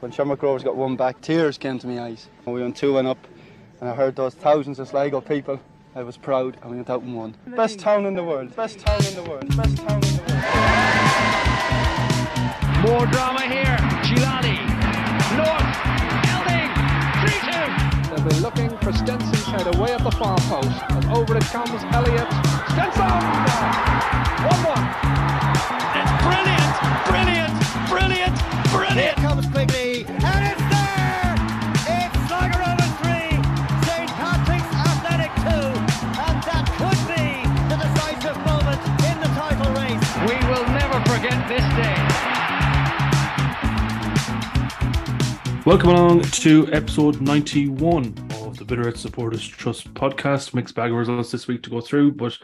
When Shamrock Rovers got one back, tears came to my eyes. We went 2 1 up, and I heard those thousands of Sligo people. I was proud, and we went out and won. Best town in the world, best town in the world, best town in the world. More drama here. Gilani. North. Elding. 3 2. They'll be looking for Stenson's head away at the far post. And over it comes Elliott. Stenson! 1 1. It's brilliant. Brilliant. Brilliant. Brilliant. comes quickly, Welcome along to episode 91 of the Bit O'Red Supporters Trust podcast. Mixed bag of results this week to go through, but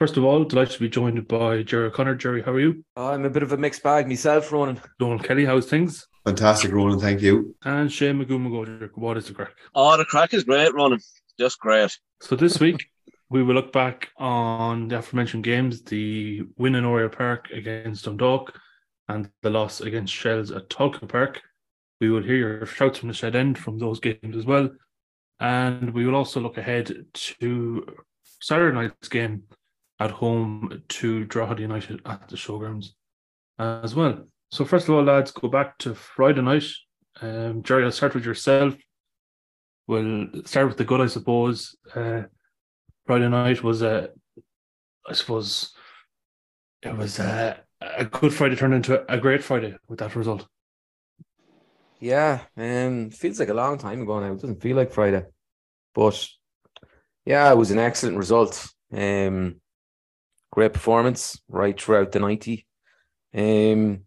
first of all, delighted to be joined by Gerry O'Connor. Gerry, how are you? I'm a bit of a mixed bag myself, Ronan. Donal Kelly, how's things? Fantastic, Roland. Thank you. And Shane McGoon what is the crack? Oh, the crack is great, Ronan. Just great. So this week, we will look back on the aforementioned games, the win in Oriel Park against Dundalk and the loss against Shels at Tolka Park. We will hear your shouts from the shed end from those games as well. And we will also look ahead to Saturday night's game at home to Drogheda United at the showgrounds as well. So first of all, lads, go back to Friday night. Um, Gerry, I'll start with yourself. We'll start with the good, I suppose. Uh, Friday night was a, I suppose, it was a, a good Friday turned into a great Friday with that result. Yeah, um, feels like a long time ago now. It doesn't feel like Friday, but yeah, it was an excellent result. Um, great performance right throughout the ninety. Um,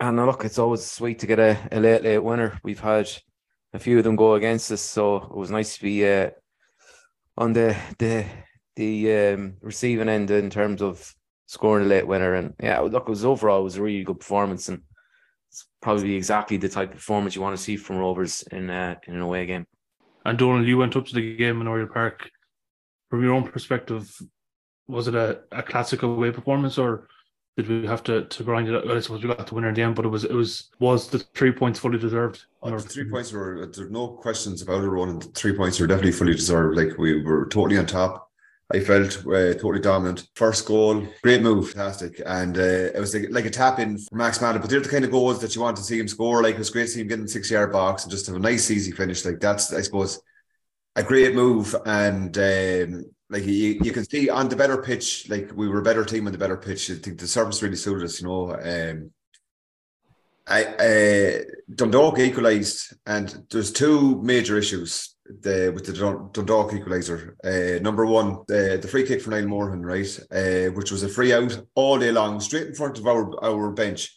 and look, it's always sweet to get a, a late late winner. We've had a few of them go against us, so it was nice to be uh, on the the the um, receiving end in terms of scoring a late winner. And yeah, look, it was overall it was a really good performance, and it's probably exactly the type of performance you want to see from Rovers in uh, in an away game. And Donal, you went up to the game in Oriel Park. From your own perspective, was it a, a classic away performance or did we have to, to grind it out? I suppose we got the winner in the end, but it was it was was the three points fully deserved. Oh, the three points were there's no questions about it, Ronan. The three points were definitely fully deserved. Like we were totally on top. I felt uh, totally dominant. First goal, great move, fantastic, and uh, it was like, like a tap in for Max Mata. But they're the kind of goals that you want to see him score. Like it was great to see him get in the six yard box and just have a nice easy finish. Like that's I suppose a great move, and um, like you, you can see on the better pitch, like we were a better team on the better pitch. I think the service really suited us, you know. Um, I uh, Dundalk equalised, and there's two major issues the with the Dundalk equaliser. Uh, number one, the, the free kick for Niall Morahan, right, uh, which was a free out all day long, straight in front of our our bench.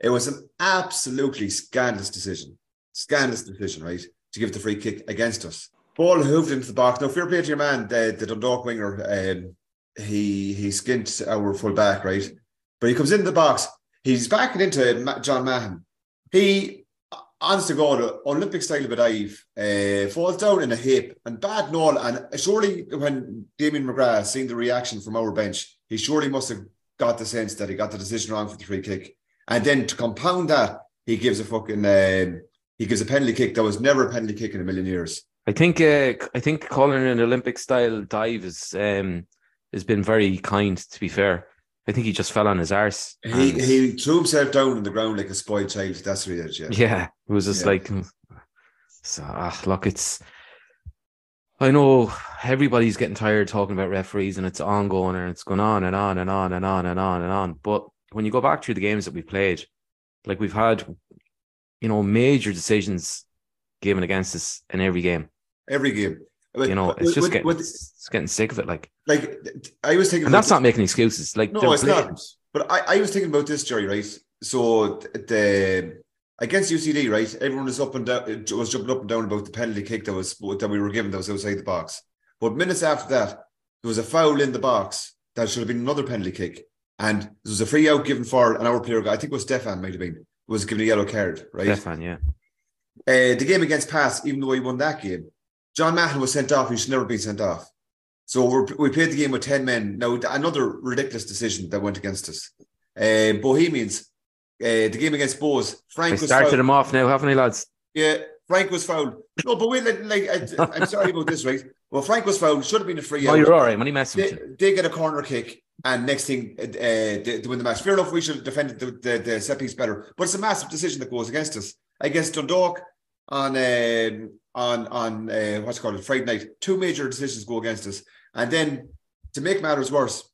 It was an absolutely scandalous decision, scandalous decision, right, to give the free kick against us. Ball hooved into the box. Now, fair play to your man, the, the Dundalk winger. Um, he he skint our full back, right? But he comes into the box. He's backing into John Mahon. He, honest to God, Olympic style dive, uh, falls down in a hip and bad null. And surely, when Damien McGrath seen the reaction from our bench, he surely must have got the sense that he got the decision wrong for the free kick. And then to compound that, he gives a fucking um, he gives a penalty kick that was never a penalty kick in a million years. I think uh, I think calling an Olympic style dive is um, has been very kind. To be fair, I think he just fell on his arse. He he threw himself down on the ground like a spoiled child. That's what he did. Yeah, yeah. It was just yeah. like, so, ah, look, it's. I know everybody's getting tired talking about referees and it's ongoing and it's going on and on and on and on and on and on. But when you go back through the games that we've played, like we've had, you know, major decisions given against us in every game every game. You know, it's just with, getting, with, it's getting sick of it. Like, like I was thinking, and that's not making excuses. Like, no, it's not. But I, I was thinking about this, Gerry. Right. So the against UCD, right? Everyone was up and down, was jumping up and down about the penalty kick that was that we were given that was outside the box. But minutes after that, there was a foul in the box that should have been another penalty kick, and there was a free out given for an hour player. I think it was Stefan, might have been was given a yellow card, right? Stefan, yeah. Uh, the game against Pats, even though he won that game, John Mahon was sent off. He should never be sent off. So we played the game with 10 men. Now, another ridiculous decision that went against us. Uh, Bohemians, uh, the game against Bohs, Frank I was started him off now, haven't I, lads? Yeah, Frank was fouled. No, but wait, like, like I, I'm sorry about this, right? Well, Frank was fouled. Should have been a free Oh, out. you're all right. I'm only messing with They, you. they get a corner kick, and next thing, uh, they, they win the match. Fair enough, we should have defended the, the, the set piece better, but it's a massive decision that goes against us. Against Dundalk on um, on on uh, what's it called a Friday night, two major decisions go against us, and then to make matters worse,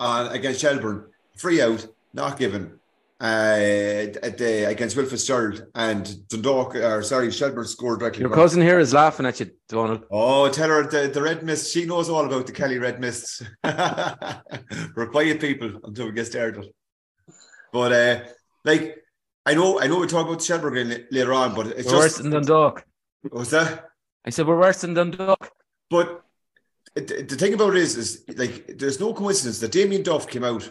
on against Shelbourne, free out, not given. Uh, at the, against Will Fitzgerald and Dundalk, or sorry, Shelbourne scored directly. Your cousin here is laughing at you, Donal. Oh, tell her the, the red mist. She knows all about the Kelly red mists. We're quiet people until we get started. But uh, like, I know, I know we talk about Shelbourne later on, but it's We're worse than Dundalk. what's that? I said we're worse than Dundalk. But the thing about it is, is like, there's no coincidence that Damien Duff came out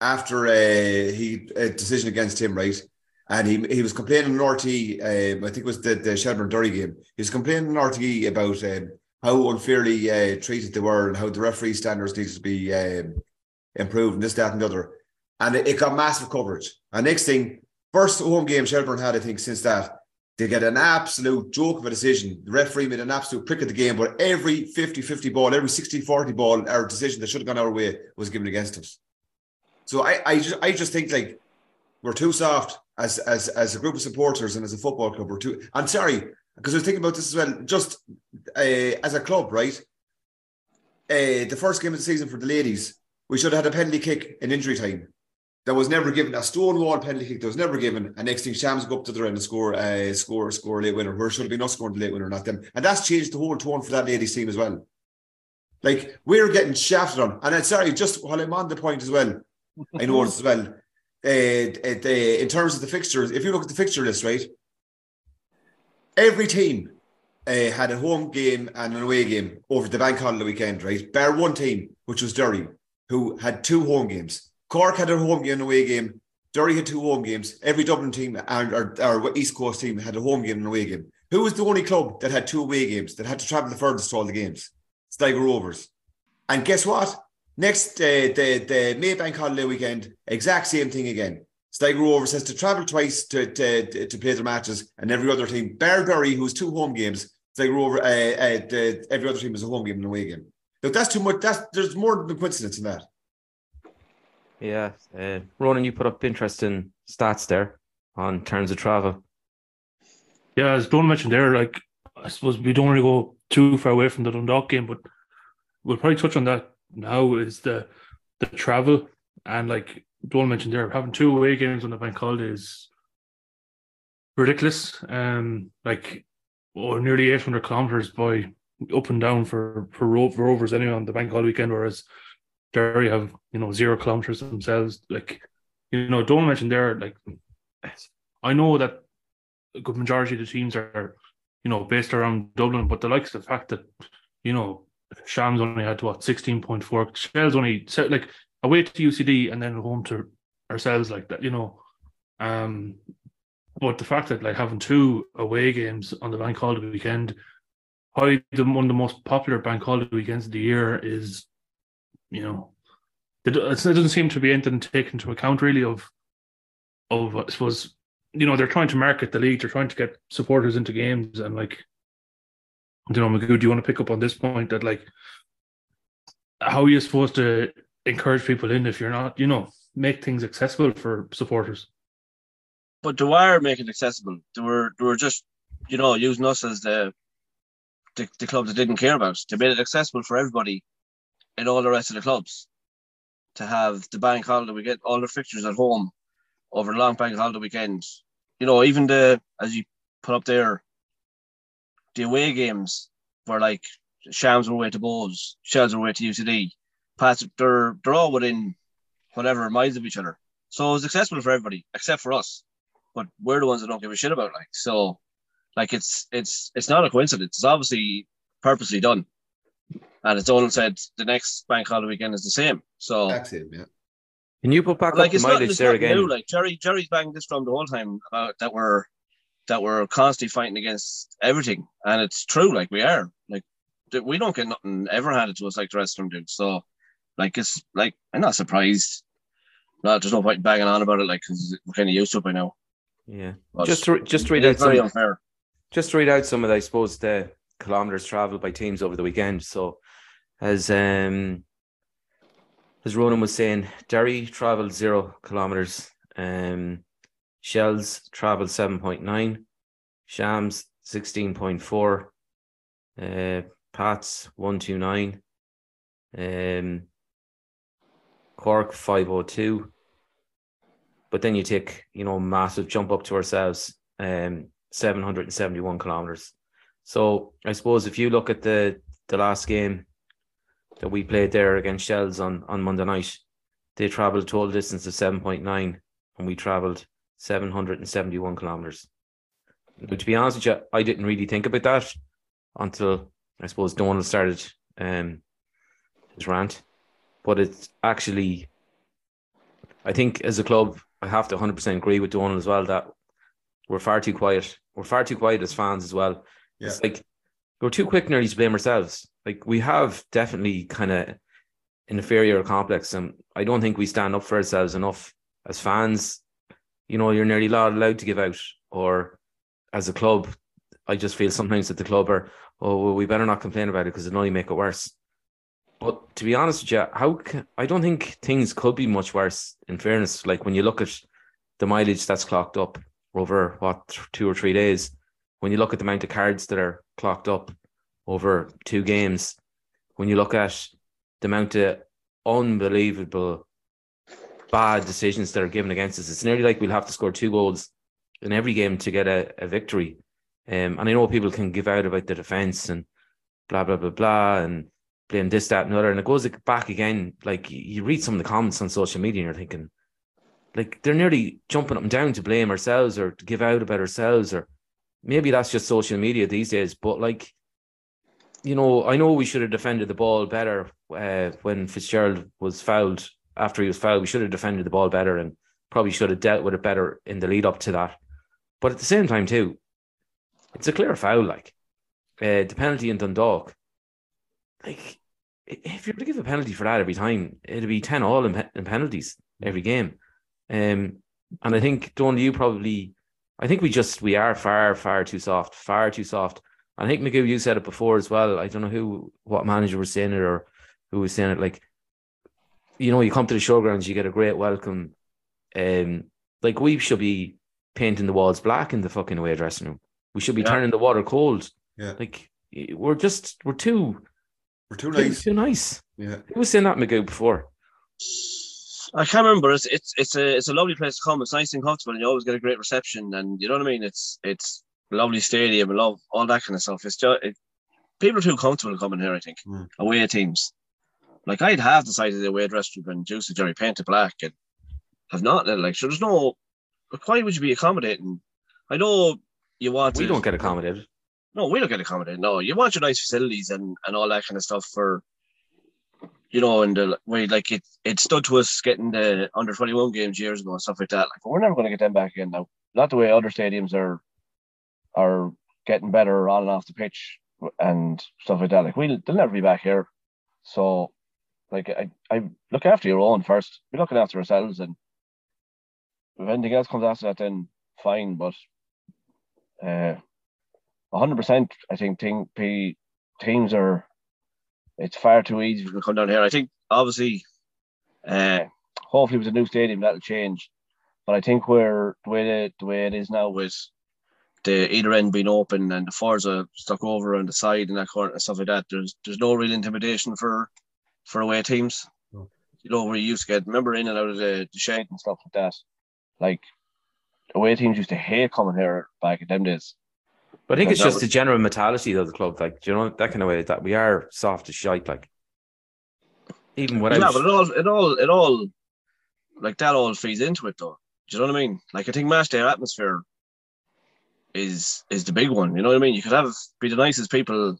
after uh, he a decision against him, right? And he he was complaining on RT. Um, I think it was the the Shelbourne Derry game. He was complaining on RT about um, how unfairly uh, treated they were and how the referee standards needed to be um, improved and this, that, and the other. And it, it got massive coverage. And next thing, first home game Shelbourne had, I think, since that. They get an absolute joke of a decision. The referee made an absolute prick of the game, but every 50 50 ball, every 60 40 ball, our decision that should have gone our way was given against us. So I, I, just, I just think like we're too soft as, as, as a group of supporters and as a football club. We're too, I'm sorry, because I was thinking about this as well, just uh, as a club, right? Uh, the first game of the season for the ladies, we should have had a penalty kick in injury time. That was never given a stonewall penalty kick. That was never given. And next thing, Shams go up to the end and score, uh, score, score a late winner. Where should have been us scoring the late winner, not them. And that's changed the whole tone for that ladies team as well. Like we're getting shafted on. And I'm sorry, just while I'm on the point as well, I know as well. Uh, it, uh, in terms of the fixtures, if you look at the fixture list, right, every team uh, had a home game and an away game over the bank holiday weekend, right? Bar one team, which was Derry, who had two home games. Cork had a home game and away game. Derry had two home games. Every Dublin team and our, our East Coast team had a home game and away game. Who was the only club that had two away games that had to travel the furthest to all the games? Sligo Rovers. And guess what? Next, uh, the the Maybank holiday weekend, exact same thing again. Sligo Rovers has to travel twice to, to, to play their matches, and every other team, Barberry, who's two home games, Sligo Rover, uh, uh, every other team is a home game and away game. Look, that's too much. That's there's more than coincidence in that. Yeah. Uh, Ronan, you put up interesting stats there on terms of travel. Yeah, as Don mentioned there, like I suppose we don't want to go too far away from the Dundalk game, but we'll probably touch on that now. Is the the travel and like Don mentioned there, having two away games on the bank holiday is ridiculous. Um, like or nearly eight hundred kilometers by up and down for for Ro- Rovers anyway on the bank holiday weekend, whereas Derry have you know zero kilometers themselves. Like you know, don't mention there, like I know that a good majority of the teams are, you know, based around Dublin, but the likes of the fact that, you know, Shams only had what sixteen point four, Shels only like away to UCD and then home to ourselves like that, you know. Um, but the fact that like having two away games on the bank holiday weekend, probably the one of the most popular bank holiday weekends of the year is, you know, it, it doesn't seem to be anything taken into account really of, of I suppose you know, they're trying to market the league, they're trying to get supporters into games and like you know, Magoo, do you want to pick up on this point that like how are you supposed to encourage people in if you're not, you know, make things accessible for supporters? But they were making it accessible. They were they were just, you know, using us as the the, the club that didn't care about. They made it accessible for everybody in all the rest of the clubs to have the bank holiday. We get all the fixtures at home over the long bank holiday weekend. You know, even the as you put up there, the away games were like Shams were away to Bohs, Shels were away to UCD. Pats, they're they're all within whatever miles of each other. So it was accessible for everybody except for us. But we're the ones that don't give a shit about like so like it's it's it's not a coincidence. It's obviously purposely done. And as Donal said, the next bank holiday weekend is the same. So That's it, yeah. Can you put back like up the it's not, mileage it's there not again? new. Like Gerry, Gerry's banging this drum the whole time about that we're that we're constantly fighting against everything, and it's true. Like we are. Like we don't get nothing ever handed to us like the rest of them do. So, like it's like I'm not surprised. no, there's no point banging on about it, like because we're kind of used to it by now. Yeah. But Just to, just to read out some, unfair. just to read out some of the, I suppose the kilometers traveled by teams over the weekend. So as um as Ronan was saying, Derry traveled zero kilometers. Um Shels traveled seven point nine, Shams sixteen point four, uh Pats one two nine, um Cork five oh two. But then you take, you know, massive jump up to ourselves, um, 771 kilometers. So I suppose if you look at the the last game that we played there against Shels on, on Monday night, they traveled a total distance of 7.9 and we traveled 771 kilometers. Now, to be honest with you, I didn't really think about that until I suppose Donal started um, his rant. But it's actually, I think as a club, I have to 100% agree with Donal as well that we're far too quiet. We're far too quiet as fans as well. Yeah. It's like we're too quick nearly to blame ourselves. Like we have definitely kind of inferior complex, and I don't think we stand up for ourselves enough as fans. You know, you're nearly not allowed to give out, or as a club, I just feel sometimes that the club are, oh, well, we better not complain about it because it'll only make it worse. But to be honest with you, how can, I don't think things could be much worse. In fairness, like when you look at the mileage that's clocked up over what two or three days, when you look at the amount of cards that are clocked up over two games, when you look at the amount of unbelievable bad decisions that are given against us, it's nearly like we'll have to score two goals in every game to get a, a victory. Um, and I know people can give out about the defense and blah blah blah blah and blame this, that, and other. And it goes back again. Like you read some of the comments on social media, and you're thinking, like they're nearly jumping up and down to blame ourselves or to give out about ourselves, or maybe that's just social media these days. But like, you know, I know we should have defended the ball better uh, when Fitzgerald was fouled. After he was fouled, we should have defended the ball better and probably should have dealt with it better in the lead up to that. But at the same time, too, it's a clear foul. Like uh, the penalty in Dundalk, like if you're to give a penalty for that every time, it'd be ten all in, pe- in penalties every game. Um, and I think Don, you probably, I think we just we are far far too soft, far too soft. I think Magoo, you said it before as well. I don't know who, what manager was saying it or who was saying it. Like, you know, you come to the showgrounds, you get a great welcome. Um, like we should be painting the walls black in the fucking away dressing room. We should be Yeah. turning the water cold. Yeah. Like we're just we're too We're too too, nice. too nice. Yeah. Who was saying that Magoo before? I can't remember. It's it's it's a it's a lovely place to come. It's nice and comfortable, and you always get a great reception. And you know what I mean. It's it's a lovely stadium. I love all that kind of stuff. It's just it, people are too comfortable coming here. I think Mm. away teams. Like I'd have decided the away dress group and juice the Jerry paint it black and have not. Like so, there's no. Why would you be accommodating? I know you want. We to- don't get accommodated. no, we don't get accommodated. No, you want your nice facilities and, and all that kind of stuff for, you know, and the way like it it stood to us getting the under twenty one games years ago and stuff like that. Like we're never going to get them back again now. Not the way other stadiums are are getting better on and off the pitch and stuff like that. Like we will they'll never be back here. So, like I I look after your own first. We're looking after ourselves, and if anything else comes after that, then fine. But uh, hundred percent. I think P, teams are. It's far too easy to come down here. I think obviously, uh, hopefully with the new stadium that'll change. But I think we're the way that, the way it is now with the either end being open and the fours are stuck over on the side and that corner and stuff like that. There's there's no real intimidation for for away teams. No. You know where you used to get remember in and out of the, the shed and stuff like that. Like away teams used to hate coming here back in them days. But I think it's just was- the general mentality of the club, like do you know that kind of way that we are soft as shite, like even without Yeah, but it all, it all, it all, like that all feeds into it, though. Do you know what I mean? Like I think match day atmosphere is is the big one. You know what I mean? You could have be the nicest people,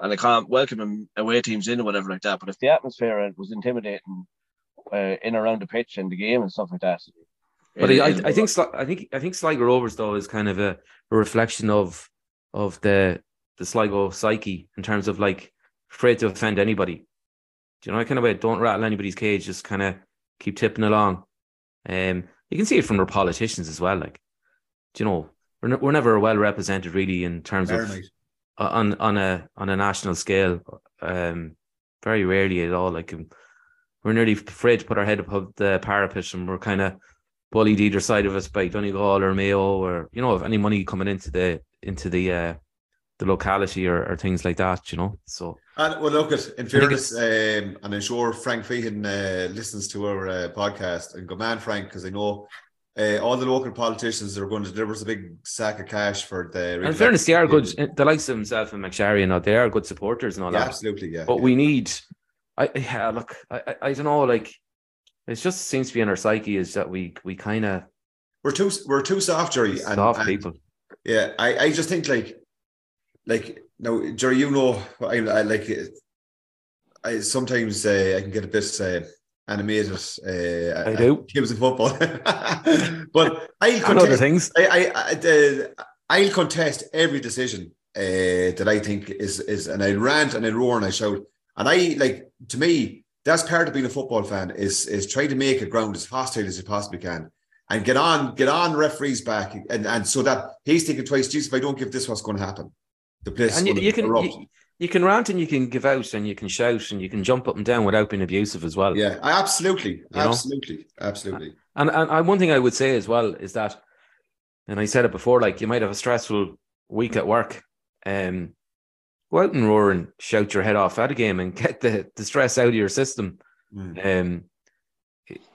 and they can't welcome them away teams in or whatever like that. But if the atmosphere was intimidating uh, in around the pitch and the game and stuff like that, But it- I, it- I, I think Sli- I think I think Sligo Rovers though is kind of a, a reflection of of the the Sligo psyche in terms of like afraid to offend anybody. Do you know that kind of way? Don't rattle anybody's cage. Just kind of keep tipping along. Um, you can see it from our politicians as well. Like, do you know, we're, ne- we're never well represented really in terms of Fahrenheit. on on a on a national scale. Um, very rarely at all. Like, um, we're nearly afraid to put our head above the parapet, and we're kind of bullied either side of us by Donegal or Mayo, or you know, if any money coming into the into the uh, the locality or, or things like that. You know, so And well, look at in fairness, um, and I'm sure Frank Feighan uh, listens to our uh, podcast and go man, Frank, because I know uh, all the local politicians are going to deliver us a big sack of cash for the. in fairness, they are good. The likes of himself and MacSharry and all, they are good supporters and all Yeah, that. absolutely, yeah. But yeah. we need, I yeah, look, I, I I don't know, like it just seems to be in our psyche is that we we kind of we're too we're too soft, Gerry. And, soft and- people. Yeah, I, I just think like, like now, Gerry, you know, I, I like it. I sometimes uh, I can get a bit uh, animated. Uh, I do. Games of football, but I other things. I, I, I the, I'll contest every decision uh, that I think is is, and I rant and I roar and I shout, and I like to me that's part of being a football fan is is trying to make a ground as hostile as you possibly can. And get on, get on referees back, and, and so that he's thinking twice. Jesus, if I don't give this, what's going to happen? The place And you, you can you, you can rant and you can give out and you can shout and you can jump up and down without being abusive as well. yeah, absolutely, know? absolutely, absolutely. And and I, one thing I would say as well is that, and I said it before, like you might have a stressful week at work, um, go out and roar and shout your head off at a game and get the, the stress out of your system. Mm. Um,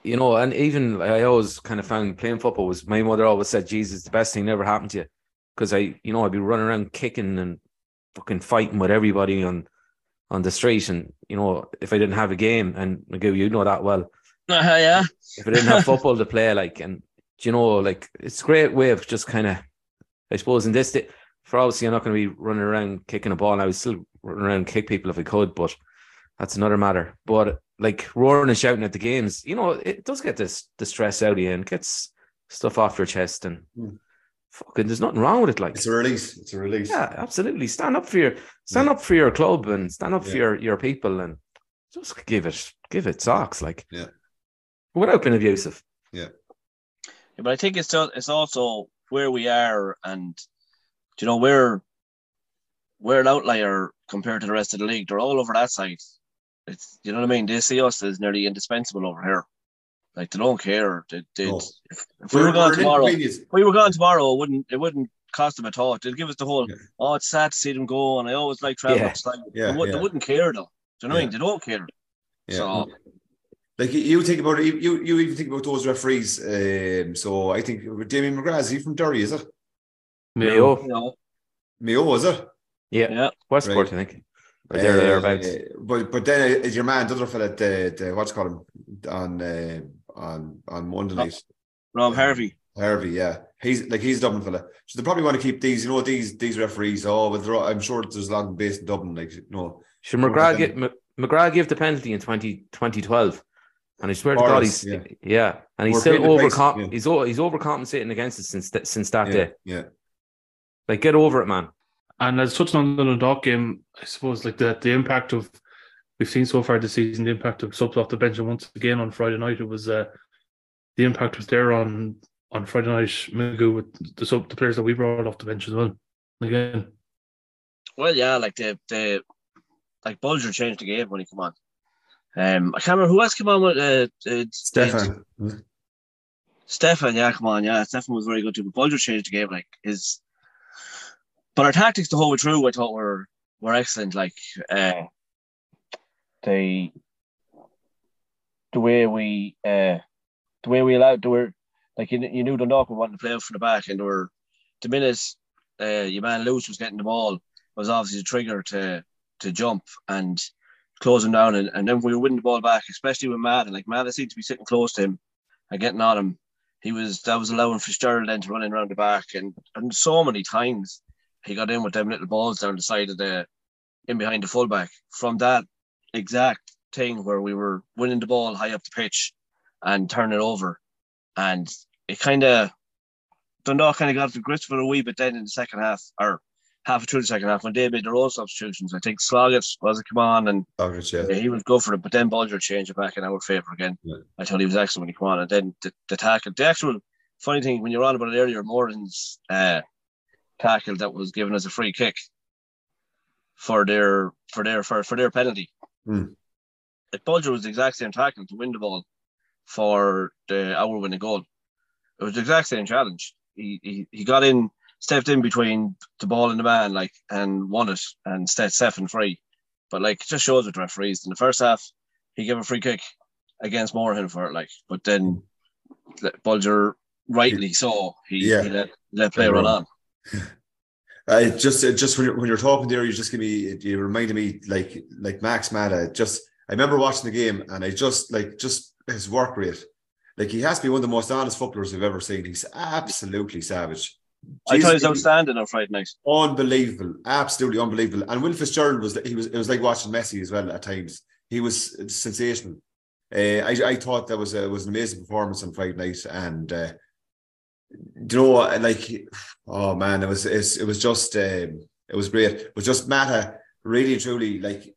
you know, and even I always kind of found playing football was my mother always said, Jesus, the best thing that ever happened to you. Because I, you know, I'd be running around kicking and fucking fighting with everybody on on the street. And, you know, if I didn't have a game, and Magoo, you know that well, Uh, yeah. if I didn't have football to play, like, and you know, like, it's a great way of just kind of, I suppose, in this, day, for obviously, I'm not going to be running around kicking a ball. And I would still run around and kick people if I could, but that's another matter. But like roaring and shouting at the games, you know, it does get this the stress out of you and gets stuff off your chest. And Mm. fucking, there's nothing wrong with it. Like, It's a release. It's a release. yeah, absolutely. Stand up for your stand up for your club and stand up for your your people and just give it give it socks like Yeah. without being abusive. Yeah, but I think it's it's also where we are, and you know we're we're an outlier compared to the rest of the league. They're all over that side. It's you know what I mean. They see us as nearly indispensable over here. Like they don't care. They, they, No. if, if we were We're- gone tomorrow, if we were gone tomorrow, it wouldn't it wouldn't cost them a thought. They'd give us the whole. Yeah. Oh, it's sad to see them go, and I always like traveling. Yeah. Like, Yeah, they, would, yeah. they wouldn't care though. Do you know what I mean? They don't care. Yeah. So Like you- you think about it, you you- you even think about those referees. Um, so I think Damien McGrath is he from Derry? Is it Mayo, you know, Mayo? Is it? yeah, yeah. Westport, Right. I think. Or there, thereabouts. Uh, but but then uh, is your man the other fella the, the what's called him on uh, on on Monday night Rob Harvey. Harvey yeah he's like he's a Dublin fella so they probably want to keep these you know these these referees oh but all- I'm sure there's a lot based in Dublin like you know Should McGrath Okay. give M- McGrath give the penalty in 20, 2012? And I swear to God, he's yeah. yeah, and he's We're still paying the overcom- yeah. he's o- he's overcompensating against it since th- since that yeah day. yeah Like, get over it, man. And as touching on the Dundalk game, I suppose like the the impact of we've seen so far this season, the impact of subs off the bench, and once again on Friday night, it was uh, the impact was there on on Friday night. Magoo with the sub the players that we brought off the bench as well. Again, Well, yeah, like the the like Bulger changed the game when he come on. Um, I can't remember who else came on with uh, uh Stefan Stefan, yeah, come on, yeah, Stefan was very good too. But Bulger changed the game, like his. But our tactics the whole way through, I thought were were excellent. Like uh, they, the way we, uh, the way we allowed, they were like you, you knew Dundalk were wanting to play out from the back, and were the minute uh, your man Lewis was getting the ball was obviously the trigger to to jump and close him down, and, and then we were winning the ball back, especially with Mata. Like Mata seemed to be sitting close to him and getting on him. He was that was allowing Fitzgerald then to run in around the back, and and so many times he got in with them little balls down the side of the in behind the fullback from that exact thing where we were winning the ball high up the pitch and turn it over, and it kind of Dundalk kind of got the grips for a wee bit then in the second half or half through the second half when they made their own substitutions. I think Sloggett was it come on and yeah. yeah, he would go for it, but then Bulger changed it back in our favour again. Yeah. I thought he was excellent when he came on, and then the, the tackle, the actual funny thing when you're on about it earlier, Morahan's uh, tackle that was given as a free kick for their for their for, for their penalty. Hmm. Like Bulger was the exact same tackle to win the ball for the our winning goal. It was the exact same challenge. He he, he got in, stepped in between the ball and the man, like and won it and set seven free. But like it just shows with referees. In the first half, he gave a free kick against Morahan for it, like, but then Bulger rightly so he, Yeah. he let let play run on. I just just when you're, when you're talking there, you just give me you reminded me like like Max Mata. Just I remember watching the game and I just like just his work rate. Like he has to be one of the most honest footballers I've ever seen. He's absolutely savage. I thought he was outstanding on Friday night. unbelievable, absolutely unbelievable. And Will Fitzgerald was he was it was like watching Messi as well at times. He was sensational. Uh, I I thought that was a was an amazing performance on Friday night, and uh, you know like oh man, it was it was just um, it was great. It was just Mata really and truly like.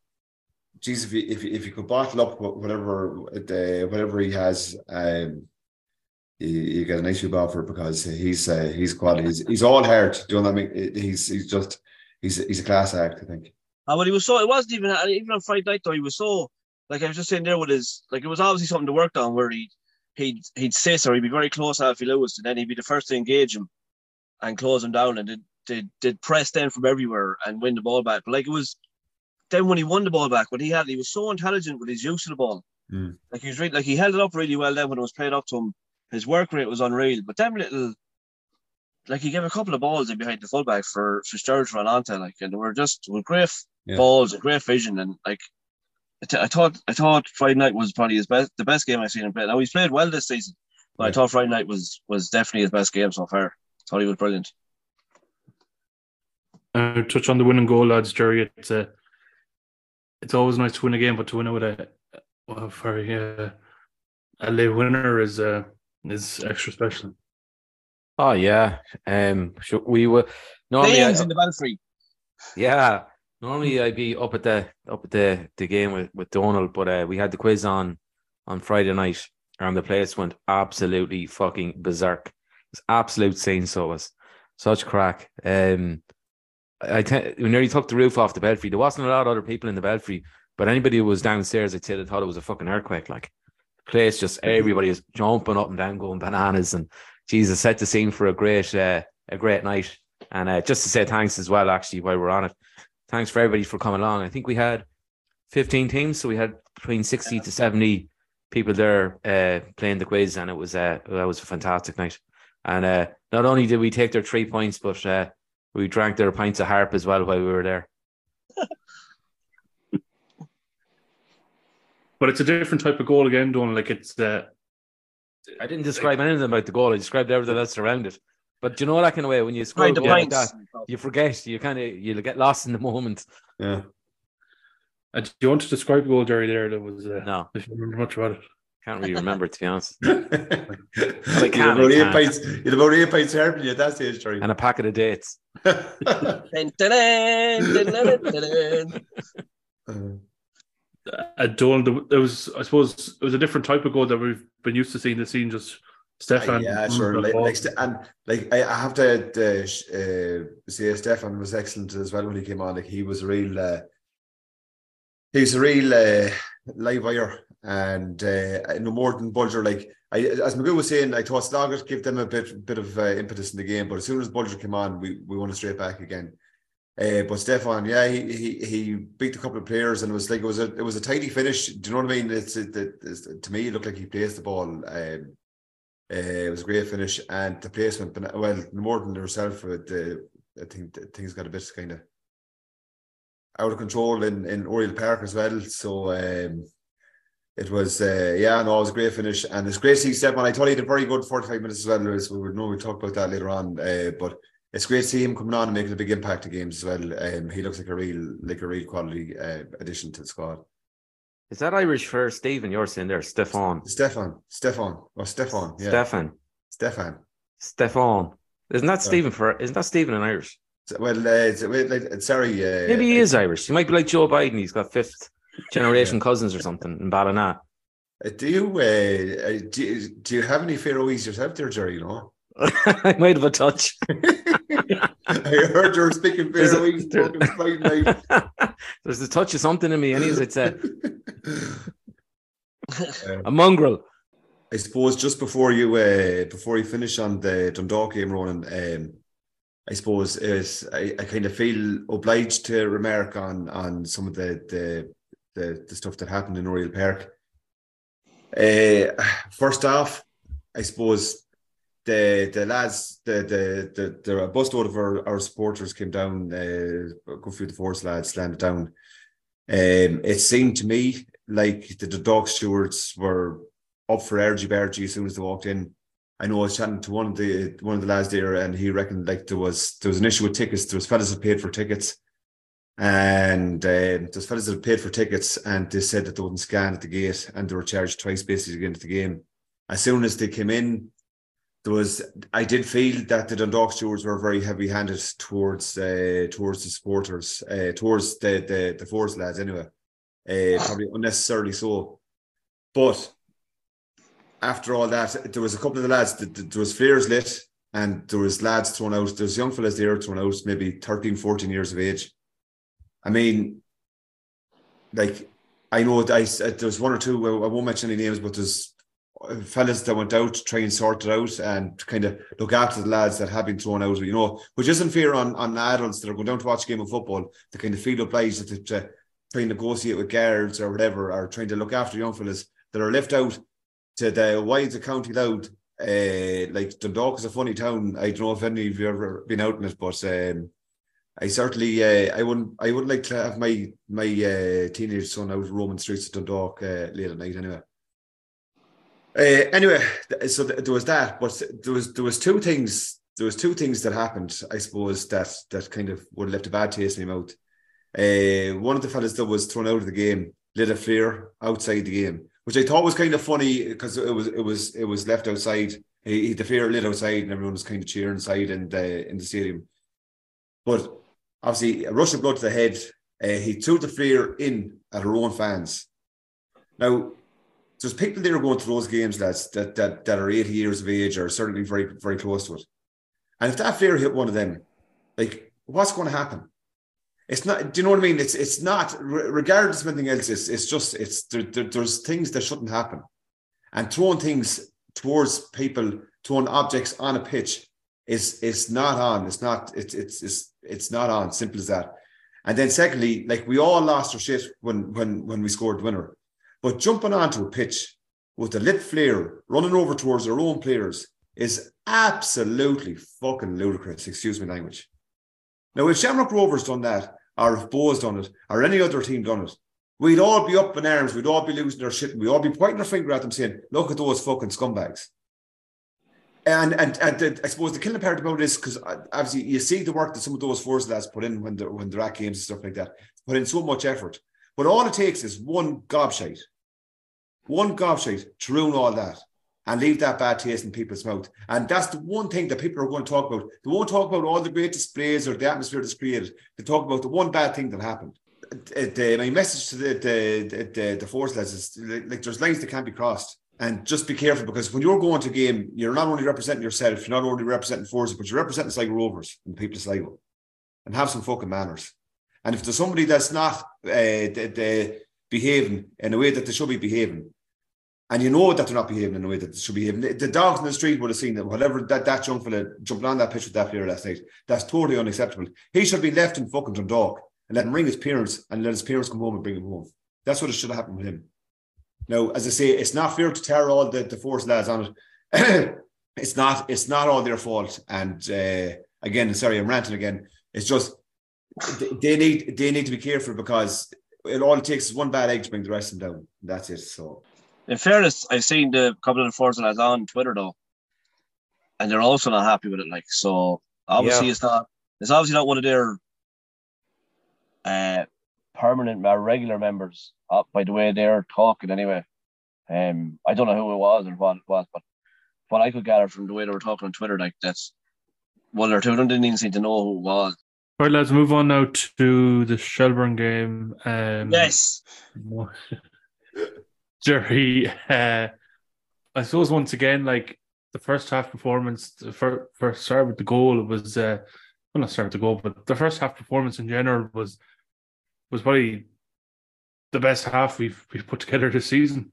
Geez, if you, if you, if you could bottle up whatever uh, whatever he has, um, you, you get a nice job for because he's uh, he's quality. He's, he's all heart. Do you know what I mean? He's he's just he's he's a class act. I think. Uh, but he was so it wasn't even even on Friday night though. He was so like I was just saying there with his like it was obviously something to work on where he he'd he'd sit or he'd be very close to Alfie Lewis and then he'd be the first to engage him and close him down and did did, did press then from everywhere and win the ball back. But like it was then when he won the ball back, when he had he was so intelligent with his use of the ball. Mm. Like he was really like he held it up really well then when it was played up to him. His work rate was unreal. But them little like he gave a couple of balls in behind the fullback for to run onto, like and they were just were great Yeah. balls, and great vision, and like I, thought I thought Friday night was probably his best the best game I've seen him play. Now he's played well this season, but I Yeah. thought Friday night was was definitely his best game so far. Thought he was brilliant. Uh, touch on the winning goal, lads, Gerry. It's uh, it's always nice to win a game, but to win it with a well, very uh, a late winner is uh, is extra special. Oh yeah. Um sure, we were normally I, in the belfry. yeah. Normally I'd be up at the up at the, the game with, with Donald, but uh, we had the quiz on on Friday night and the place went absolutely fucking berserk. It's absolute scene so was such crack. Um I te- we nearly took the roof off the belfry. There wasn't a lot of other people in the belfry, but anybody who was downstairs, I'd say they thought it was a fucking earthquake. Like the place just everybody is jumping up and down, going bananas, and Jesus set the scene for a great uh, a great night. And uh, just to say thanks as well, actually, while we're on it, thanks for everybody for coming along. I think we had 15 teams, so we had between 60 to 70 people there uh, playing the quiz, and it was uh, that was a fantastic night. And uh, not only did we take their three points, but uh, we drank their pints of harp as well while we were there. But it's a different type of goal again, Don. Like it's uh, I didn't describe anything about the goal. I described everything else around it. But do you know that kind of way when you score a Kind of goal like that, you forget. You kind of you get lost in the moment. Yeah. uh, do you want to describe the goal, Gerry? There, that was uh, No, if you remember much about it. can't really remember to be honest. you had can't, about I eight can't. pints. You had about eight pints hairpin at that stage, Terry. And a packet of dates. Uh, Don, the- it was I suppose it was a different type of goal that we've been used to seeing. The scene just Stefan. yeah, sure. Like, like, and like I, I have to uh, uh, say, Stefan was excellent as well when he came on. Like he was a real, uh, he's a real uh, live wire, and uh, no more than Bulger. Like I, as Magoo was saying, I thought Sloggett gave them a bit bit of uh, impetus in the game, but as soon as Bulger came on, we we won it straight back again. Uh, but Stefan, yeah, he, he he beat a couple of players, and it was like it was a it was a tidy finish. Do you know what I mean? It's, it, it's to me, it looked like he placed the ball. Um, uh, it was a great finish, and the placement. Well, more than herself, the I think things got a bit kind of out of control in in Oriel Park as well. So um, it was uh, yeah, no, it was a great finish, and it's great to see Stefan. I thought he did very good forty five minutes as well. We would know, we talk about that later on, uh, but. It's great to see him coming on and making a big impact to games as well. Um, he looks like a real, like a real quality uh, addition to the squad. Is that Irish for Stephen? You're saying there, Stefan. Stefan, Stefan, or Stefan, yeah, Stefan. Stefan. Stefan. Isn't that Stephen for isn't that Stephen in Irish? Well, uh, wait, sorry. Uh, Maybe he is Irish. He might be like Joe Biden. He's got fifth generation cousins or something in Ballina. uh, Do you, uh, uh, do you do you have any Faroese yourself there, Gerry? You know, I might have a touch. I heard you were speaking There's a- there- fucking Friday night. There's a touch of something in me, anyways. I'd say a mongrel. I suppose just before you uh, before you finish on the Dundalk game, Ronan, um, I suppose is I, I kind of feel obliged to remark on on some of the the the, the stuff that happened in Oriel Park. Uh, first off, I suppose the the lads the the the, the a bus of our, our supporters came down, uh, go through the Forza lads landed down. Um, it seemed to me like the, the dog stewards were up for Ergy Bargy as soon as they walked in. I know I was chatting to one of the one of the lads there, and he reckoned like there was there was an issue with tickets. There was fellas that paid for tickets, and uh, there's fellas that paid for tickets, and they said that they wouldn't scan at the gate, and they were charged twice basically into the game. As soon as they came in, there was I did feel that the Dundalk stewards were very heavy-handed towards uh, towards the supporters, uh, towards the the the Forza lads anyway, uh, probably unnecessarily so. But after all that, there was a couple of the lads. th- th- There was flares lit, and there was lads thrown out. There's young fellas there thrown out, maybe 13, 14 years of age. I mean, like I know that I s- uh, there was one or two. I won't mention any names, but there's fellas that went out to try and sort it out and kind of look after the lads that have been thrown out. You know, which isn't fair on on adults that are going down to watch a game of football to kind of feel obliged to, to try and negotiate with guards or whatever, or trying to look after young fellas that are left out to the wides of County Louth. Uh, like Dundalk is a funny town. I don't know if any of you have ever been out in it, but um, I certainly uh, I wouldn't I wouldn't like to have my my uh, teenage son out roaming streets of Dundalk late at night anyway. Uh, anyway, so th- there was that, but there was there was two things there was two things that happened. I suppose that that kind of would have left a bad taste in my mouth. Uh, one of the fellas that was thrown out of the game lit a flare outside the game, which I thought was kind of funny because it was it was it was left outside. He, he- the flare lit outside, and everyone was kind of cheering inside in the in the stadium. But obviously, a rush of blood to the head. Uh, he threw the flare in at her own fans. Now, there's people there going to those games, that that that are 80 years of age or certainly very very close to it. And if that flare hit one of them, like what's going to happen? It's not. Do you know what I mean? It's it's not. Regardless of anything else, it's it's just it's there, there- there's things that shouldn't happen, and throwing things towards people, throwing objects on a pitch is is not on. It's not. It's it's it's it's not on. Simple as that. And then secondly, like we all lost our shit when when when we scored the winner, but jumping onto a pitch with a lit flare running over towards our own players is absolutely fucking ludicrous. Excuse me, language. Now, if Shamrock Rovers done that, or if Bohs done it, or any other team done it, we'd all be up in arms. We'd all be losing our shit. and We'd all be pointing our finger at them saying, look at those fucking scumbags. And and, and the, I suppose the killing part about this, because uh, obviously you see the work that some of those Forza lads put in when they're, when they're at games and stuff like that, put in so much effort. But all it takes is one gobshite, one gobshite to ruin all that and leave that bad taste in people's mouth. And that's the one thing that people are going to talk about. They won't talk about all the great displays or the atmosphere that's created. They talk about the one bad thing that happened. Uh, the- my message to the the the, the, Forza lads is like, there's lines that can't be crossed. And just be careful because when you're going to a game, you're not only representing yourself, you're not only representing Forza, but you're representing Sligo Rovers and people of Sligo. And have some fucking manners. And if there's somebody that's not uh, the, the behaving in a way that they should be behaving, and you know that they're not behaving in a way that they should be behaving, the, dogs in the street would have seen that whatever that, that young fella jumping on that pitch with that player last night, that's totally unacceptable. He should be left in fucking Dundalk and let him ring his parents and let his parents come home and bring him home. That's what it should have happened with him. Now, as I say, it's not fair to tear all the, the Forza lads on it. it's not it's not all their fault. And uh, again, sorry, I'm ranting again. It's just they need they need to be careful because it all takes one bad egg to bring the rest of them down. That's it. So In fairness, I've seen the couple of the Forza lads on Twitter though, and they're also not happy with it. Like, so obviously Yeah. it's not. It's obviously not one of their uh, permanent or regular members. Uh, by the way they're talking, anyway. Um, I don't know who it was or what it was, but what I could gather from the way they were talking on Twitter, like that's one or two of them didn't even seem to know who it was. Right, let's move on now to the Shelbourne game. Um, Yes. Gerry, uh, I suppose once again, like the first half performance, the fir- first start with the goal was, uh, well, not start with the goal, but the first half performance in general was was probably the best half we've we've put together this season.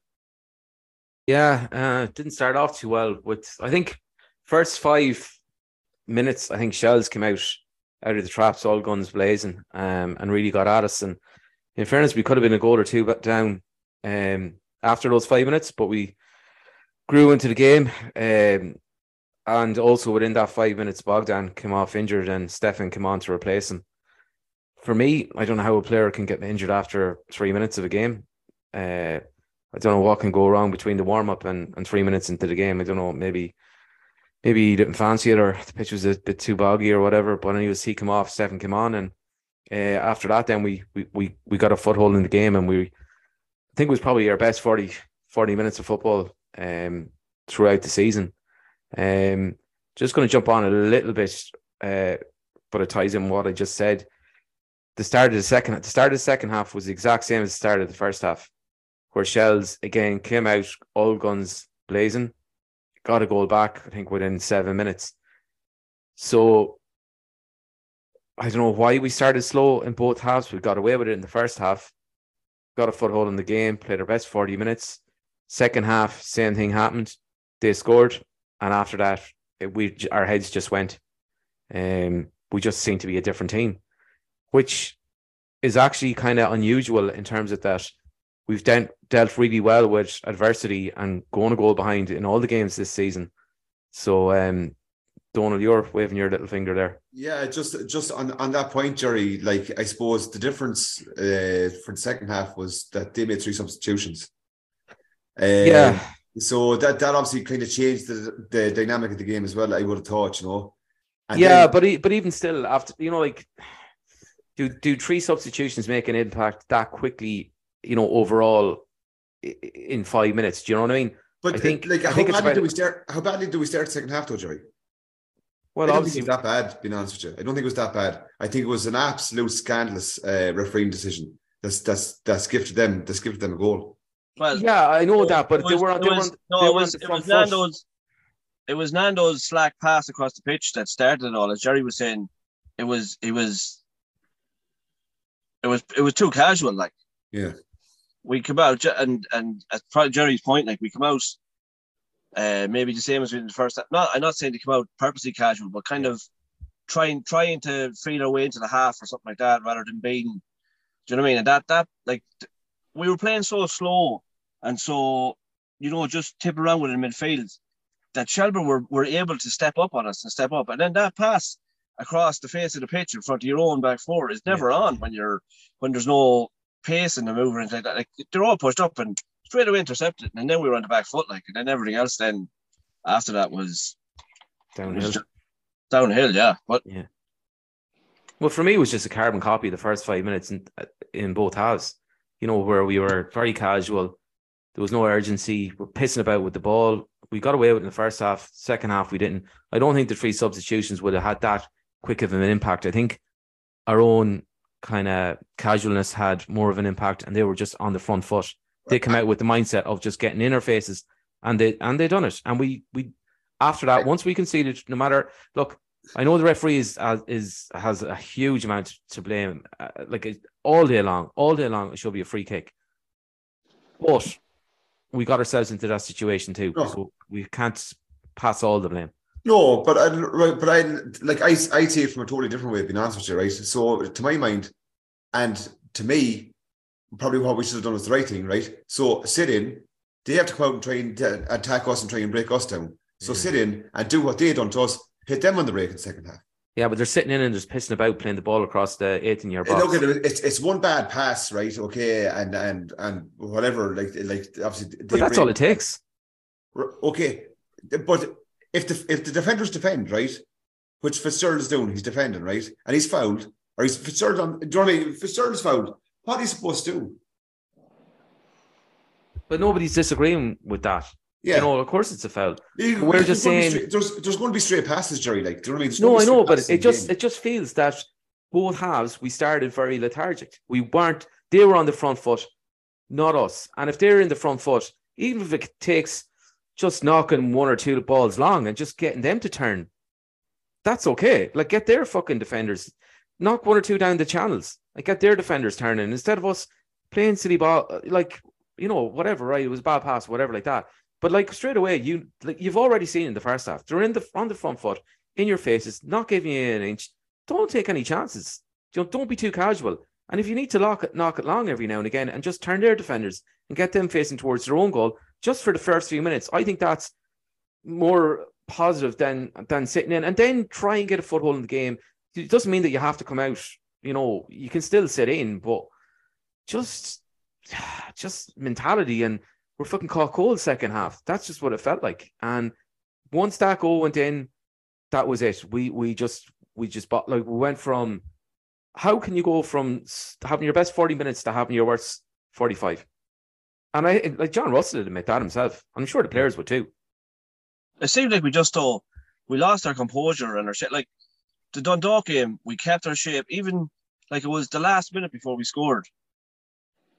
Yeah, uh, didn't start off too well. With I think first five minutes, I think Shels came out out of the traps, all guns blazing, um, and really got at us. And in fairness, we could have been a goal or two but down um, after those five minutes, but we grew into the game. Um, and also within that five minutes, Bogdan came off injured and Stefan came on to replace him. For me, I don't know how a player can get injured after three minutes of a game. Uh, I don't know what can go wrong between the warm up and, and three minutes into the game. I don't know, maybe maybe he didn't fancy it or the pitch was a bit too boggy or whatever. But anyways, he came off, Stefan came on, and uh, after that, then we, we we we got a foothold in the game, and we I think it was probably our best 40, 40 minutes of football um, throughout the season. Um, just going to jump on a little bit, uh, but it ties in what I just said. The start of the second, the start of the second half was the exact same as the start of the first half, where Shels again came out all guns blazing, got a goal back. I think within seven minutes. So I don't know why we started slow in both halves. We got away with it in the first half, got a foothold in the game, played our best forty minutes. Second half, same thing happened. They scored, and after that, it, we our heads just went. Um, we just seemed to be a different team, which is actually kind of unusual in terms of that we've de- dealt really well with adversity and going a goal behind in all the games this season. So, um, Donal, you're waving your little finger there. Yeah, just just on, on that point, Gerry. Like I suppose the difference uh, for the second half was that they made three substitutions. Um, Yeah. So that that obviously kind of changed the the dynamic of the game as well. I would have thought, you know. And yeah, then- but e- but even still, after you know, like, do do three substitutions make an impact that quickly? You know, overall, i- i- in five minutes. Do you know what I mean? but I think- like I how think badly about- do we start? How badly do we start the second half, though, Gerry? Well, I don't obviously, think it was that bad. Being honest with you, I don't think it was that bad. I think it was an absolute scandalous uh, refereeing decision. That's that's that's gifted them. That's gifted them a goal. Well, yeah, I know that, but it they was- were they was- were no, they it was on the it was. Nando's. It was Nando's slack pass across the pitch that started it all. As Gerry was saying, it was it was it was it was too casual. Like Yeah. We come out and and at Gerry's point, like we come out, uh, maybe the same as we did in the first. half. Not I'm not saying to come out purposely casual, but kind of trying trying to feel our way into the half or something like that, rather than being. Do you know what I mean? And that that like we were playing so slow and so you know just tip around with it in midfield that Shelbourne were, were able to step up on us and step up, and then that pass across the face of the pitch in front of your own back four is never on when you're when there's no pace in the move or like that. Like they're all pushed up and straight away intercepted, and then we were on the back foot, like, and then everything else then after that was, downhill. was downhill. Yeah, but yeah. Well, for me, it was just a carbon copy of the first five minutes in, in both halves. You know, where we were very casual. There was no urgency. We're pissing about with the ball. We got away with it in the first half. Second half, we didn't. I don't think the three substitutions would have had that quick of an impact. I think our own kind of casualness had more of an impact, and they were just on the front foot. They come out with the mindset of just getting interfaces, and they and they done it. And we we after that, once we conceded, no matter look, I know the referee is uh, is has a huge amount to blame. Uh, like it- all day long, all day long, it should be a free kick. But we got ourselves into that situation too, No. so we can't pass all the blame. No, but I, right, but I like I I see it from a totally different way. Being honest with you, right? So to my mind, and to me, probably what we should have done is the right thing, right? So sit in. They have to come out and try and attack us and try and break us down. So sit in and do what they done to us. Hit them on the break in the second half. Yeah, but they're sitting in and just pissing about playing the ball across the 18 yard Uh, box. Look. It's it's one bad pass, right? Okay, and and and whatever. Like like obviously. but that's break- all it takes. Okay, but if the if the defenders defend right, which Fitzgerald is doing, he's defending right, and he's fouled, or he's Fitzgerald on. Do you know what I mean? Fitzgerald's fouled. What are you supposed to do? But nobody's disagreeing with that. Yeah, You know, of course it's a foul. You- we're just saying- straight- there's there's going to be straight passes, Gerry. Like, do you know what I mean? There's No, I know, but it just game. it just feels that both halves, we started very lethargic. We weren't, they were on the front foot, not us. And if they're in the front foot, even if it takes just knocking one or two balls long and just getting them to turn, that's okay. Like, get their fucking defenders, knock one or two down the channels, like, get their defenders turning instead of us playing city ball, like, you know, whatever, right? It was bad pass, whatever, like that. But like straight away, you like you've already seen in the first half, they're in the on the front foot, in your faces, not giving you an inch. Don't take any chances. Know, don't be too casual. And if you need to lock it, knock it long every now and again, and just turn their defenders and get them facing towards their own goal, just for the first few minutes, I think that's more positive than than sitting in, and then try and get a foothold in the game. It doesn't mean that you have to come out. You know, you can still sit in, but just just mentality and we're fucking caught cold second half. That's just what it felt like. And once that goal went in, that was it. We we just we just bought like we went from how can you go from having your best 40 minutes to having your worst 45? And I like John Russell admit that himself. I'm sure the players would too. It seemed like we just all we lost our composure and our shit. Like the Dundalk game, we kept our shape, even like it was the last minute before we scored.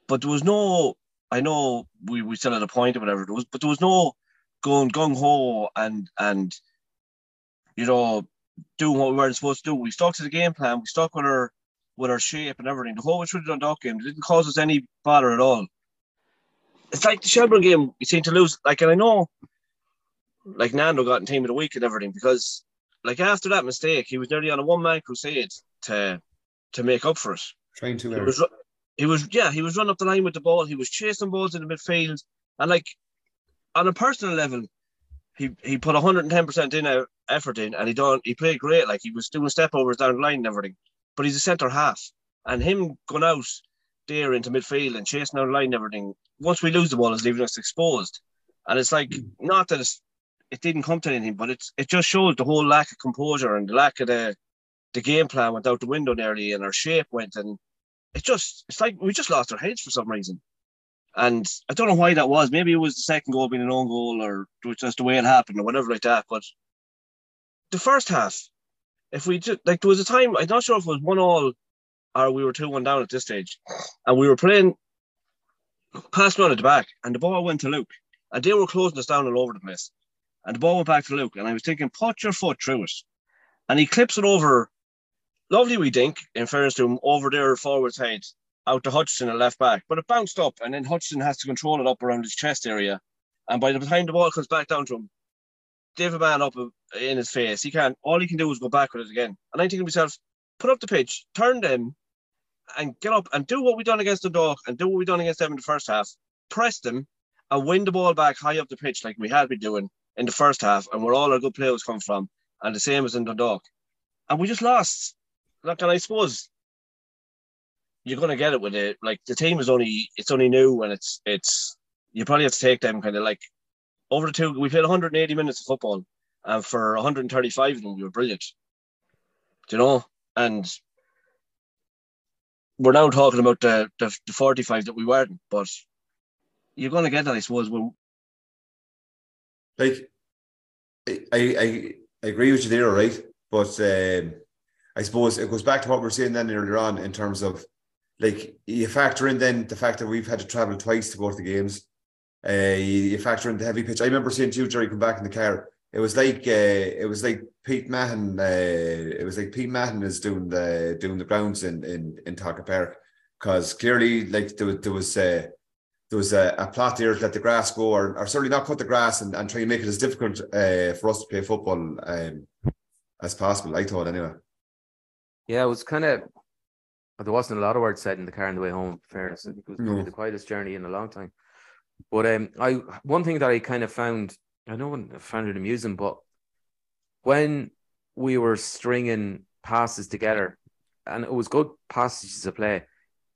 But there was no I know we, we still had a point or whatever. it was, but there was no going gung ho and and you know doing what we weren't supposed to do. We stuck to the game plan. We stuck with our with our shape and everything. The whole way through the Dundalk game it didn't cause us any bother at all. It's like the Shelbourne game. We seem to lose. Like, and I know, like Nando got in team of the week and everything because, like, after that mistake, he was nearly on a one man crusade to to make up for it. Trying to. He was, he was yeah, he was running up the line with the ball. He was chasing balls in the midfield, and like on a personal level, he he put 110 percent in uh, effort in, and he done he played great. Like he was doing step overs down the line and everything. But he's a centre half, and him going out there into midfield and chasing the line and everything. Once we lose the ball, is leaving us exposed, and it's like mm. not that it's, it didn't come to anything, but it's it just shows the whole lack of composure and the lack of the the game plan went out the window nearly, and our shape went and it just it's like we just lost our heads for some reason. And I don't know why that was. Maybe it was the second goal being an own goal or just the way it happened or whatever like that. But the first half, if we just like there was a time, I'm not sure if it was one all or we were two one down at this stage. And we were playing pass run at the back and the ball went to Luke. And they were closing us down all over the place. And the ball went back to Luke. And I was thinking, put your foot through it. And he clips it over lovely we dink, in fairness to him, over there forward side, out to Hutchinson and left back. But it bounced up, and then Hutchinson has to control it up around his chest area. And by the time the ball comes back down to him, David Man up in his face. He can't. All he can do is go back with it again. And I think to myself, put up the pitch, turn them, and get up and do what we done against the dog, and do what we done against them in the first half. Press them and win the ball back high up the pitch like we had been doing in the first half, and where all our good players come from, and the same as in the dog. And we just lost look, and I suppose you're gonna get it with it. Like the team is only it's only new and it's it's you probably have to take them kind of like over the two. We played 180 minutes of football, and for 135 of them, we were brilliant. Do you know? And we're now talking about the, the, the 45 that we weren't, but you're going to get that, I suppose. When like, I, I, I agree with you there, right? But um, I suppose it goes back to what we are saying then earlier on in terms of like you factor in then the fact that we've had to travel twice to go to the games. Uh, you, factor in the heavy pitch. I remember seeing you, Gerry, come back in the car. It was like uh, it was like Pete Mahon. Uh, it was like Pete Mahon is doing the doing the grounds in in in Tolka Park because clearly like there was there was uh, there was a, a plot there to let the grass go or, or certainly not cut the grass and, and try and make it as difficult uh, for us to play football um, as possible. I thought anyway. Yeah, it was kind of. There wasn't a lot of words said in the car on the way home. Fairness, it was No. the quietest journey in a long time. But um, I one thing that I kind of found, I know I found it amusing, but when we were stringing passes together, and it was good passages to play,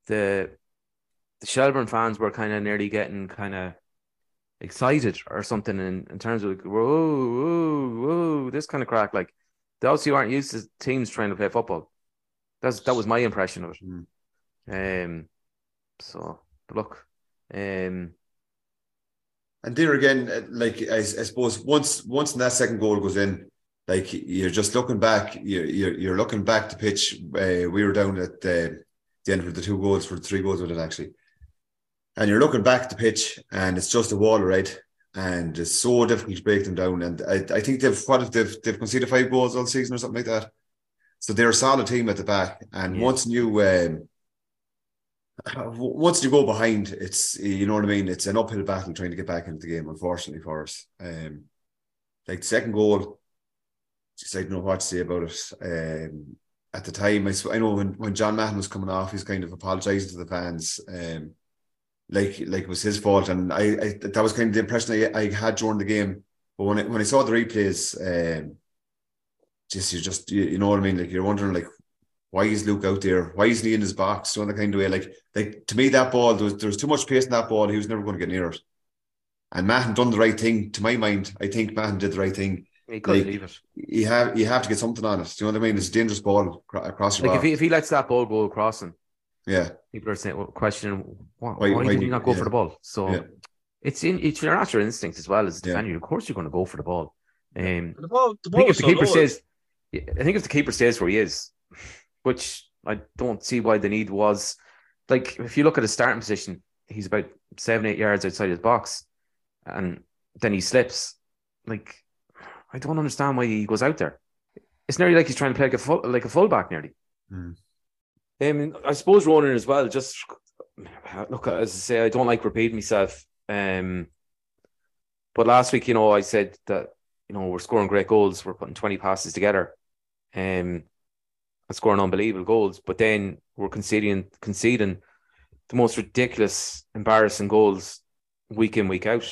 the the Shelbourne fans were kind of nearly getting kind of excited or something in, in terms of like, whoa, whoa, whoa, this kind of crack. Like they obviously aren't used to teams trying to play football. That's that was my impression of it. Mm. Um, so look, um, And there again, uh, like I, I suppose once once that second goal goes in, like you're just looking back. You're you're, you're looking back to pitch. Uh, we were down at the, the end for the two goals for three goals with it actually, and you're looking back to pitch, and it's just a wall right? and it's so difficult to break them down. And I, I think they've what if they've they've conceded five goals all season or something like that. So they're a solid team at the back, and Yeah. once you um, once you go behind, it's you know what I mean. It's an uphill battle trying to get back into the game. Unfortunately for us, um, like the second goal, just I don't know what to say about it. Um, at the time, I, I know when, when John Mahon was coming off, he's kind of apologising to the fans, um, like like it was his fault, and I, I that was kind of the impression I, I had during the game. But when I, when I saw the replays, um, just you just you, you know what I mean. Like you're wondering like why is Luke out there? Why isn't he in his box? You know, the kind of way. Like, like to me, that ball there was, there was too much pace in that ball. He was never going to get near it. And Mahon done the right thing. To my mind, I think Mahon did the right thing. He couldn't Like, leave it. You have you have to get something on it. Do you know what I mean? It's a dangerous ball across your Like if he, if he lets that ball go across him, yeah, people are saying, well, questioning why, Why- why, why did he you- not go yeah. for the ball? So Yeah. it's in it's your natural instinct as well as a Yeah. Of course, you're going to go for the ball. Um, The ball, the ball I think was if the so keeper low. stays, I think if the keeper stays where he is, which I don't see why the need was. Like if you look at his starting position, he's about seven, eight yards outside his box, and then he slips. Like I don't understand why he goes out there. It's nearly like he's trying to play like a full, like a fullback, nearly. Hmm. Um, I suppose Ronan as well. Just look, as I say, I don't like repeating myself. Um, but last week, you know, I said that you know we're scoring great goals, we're putting twenty passes together, um, and scoring unbelievable goals. But then we're conceding conceding the most ridiculous, embarrassing goals week in week out.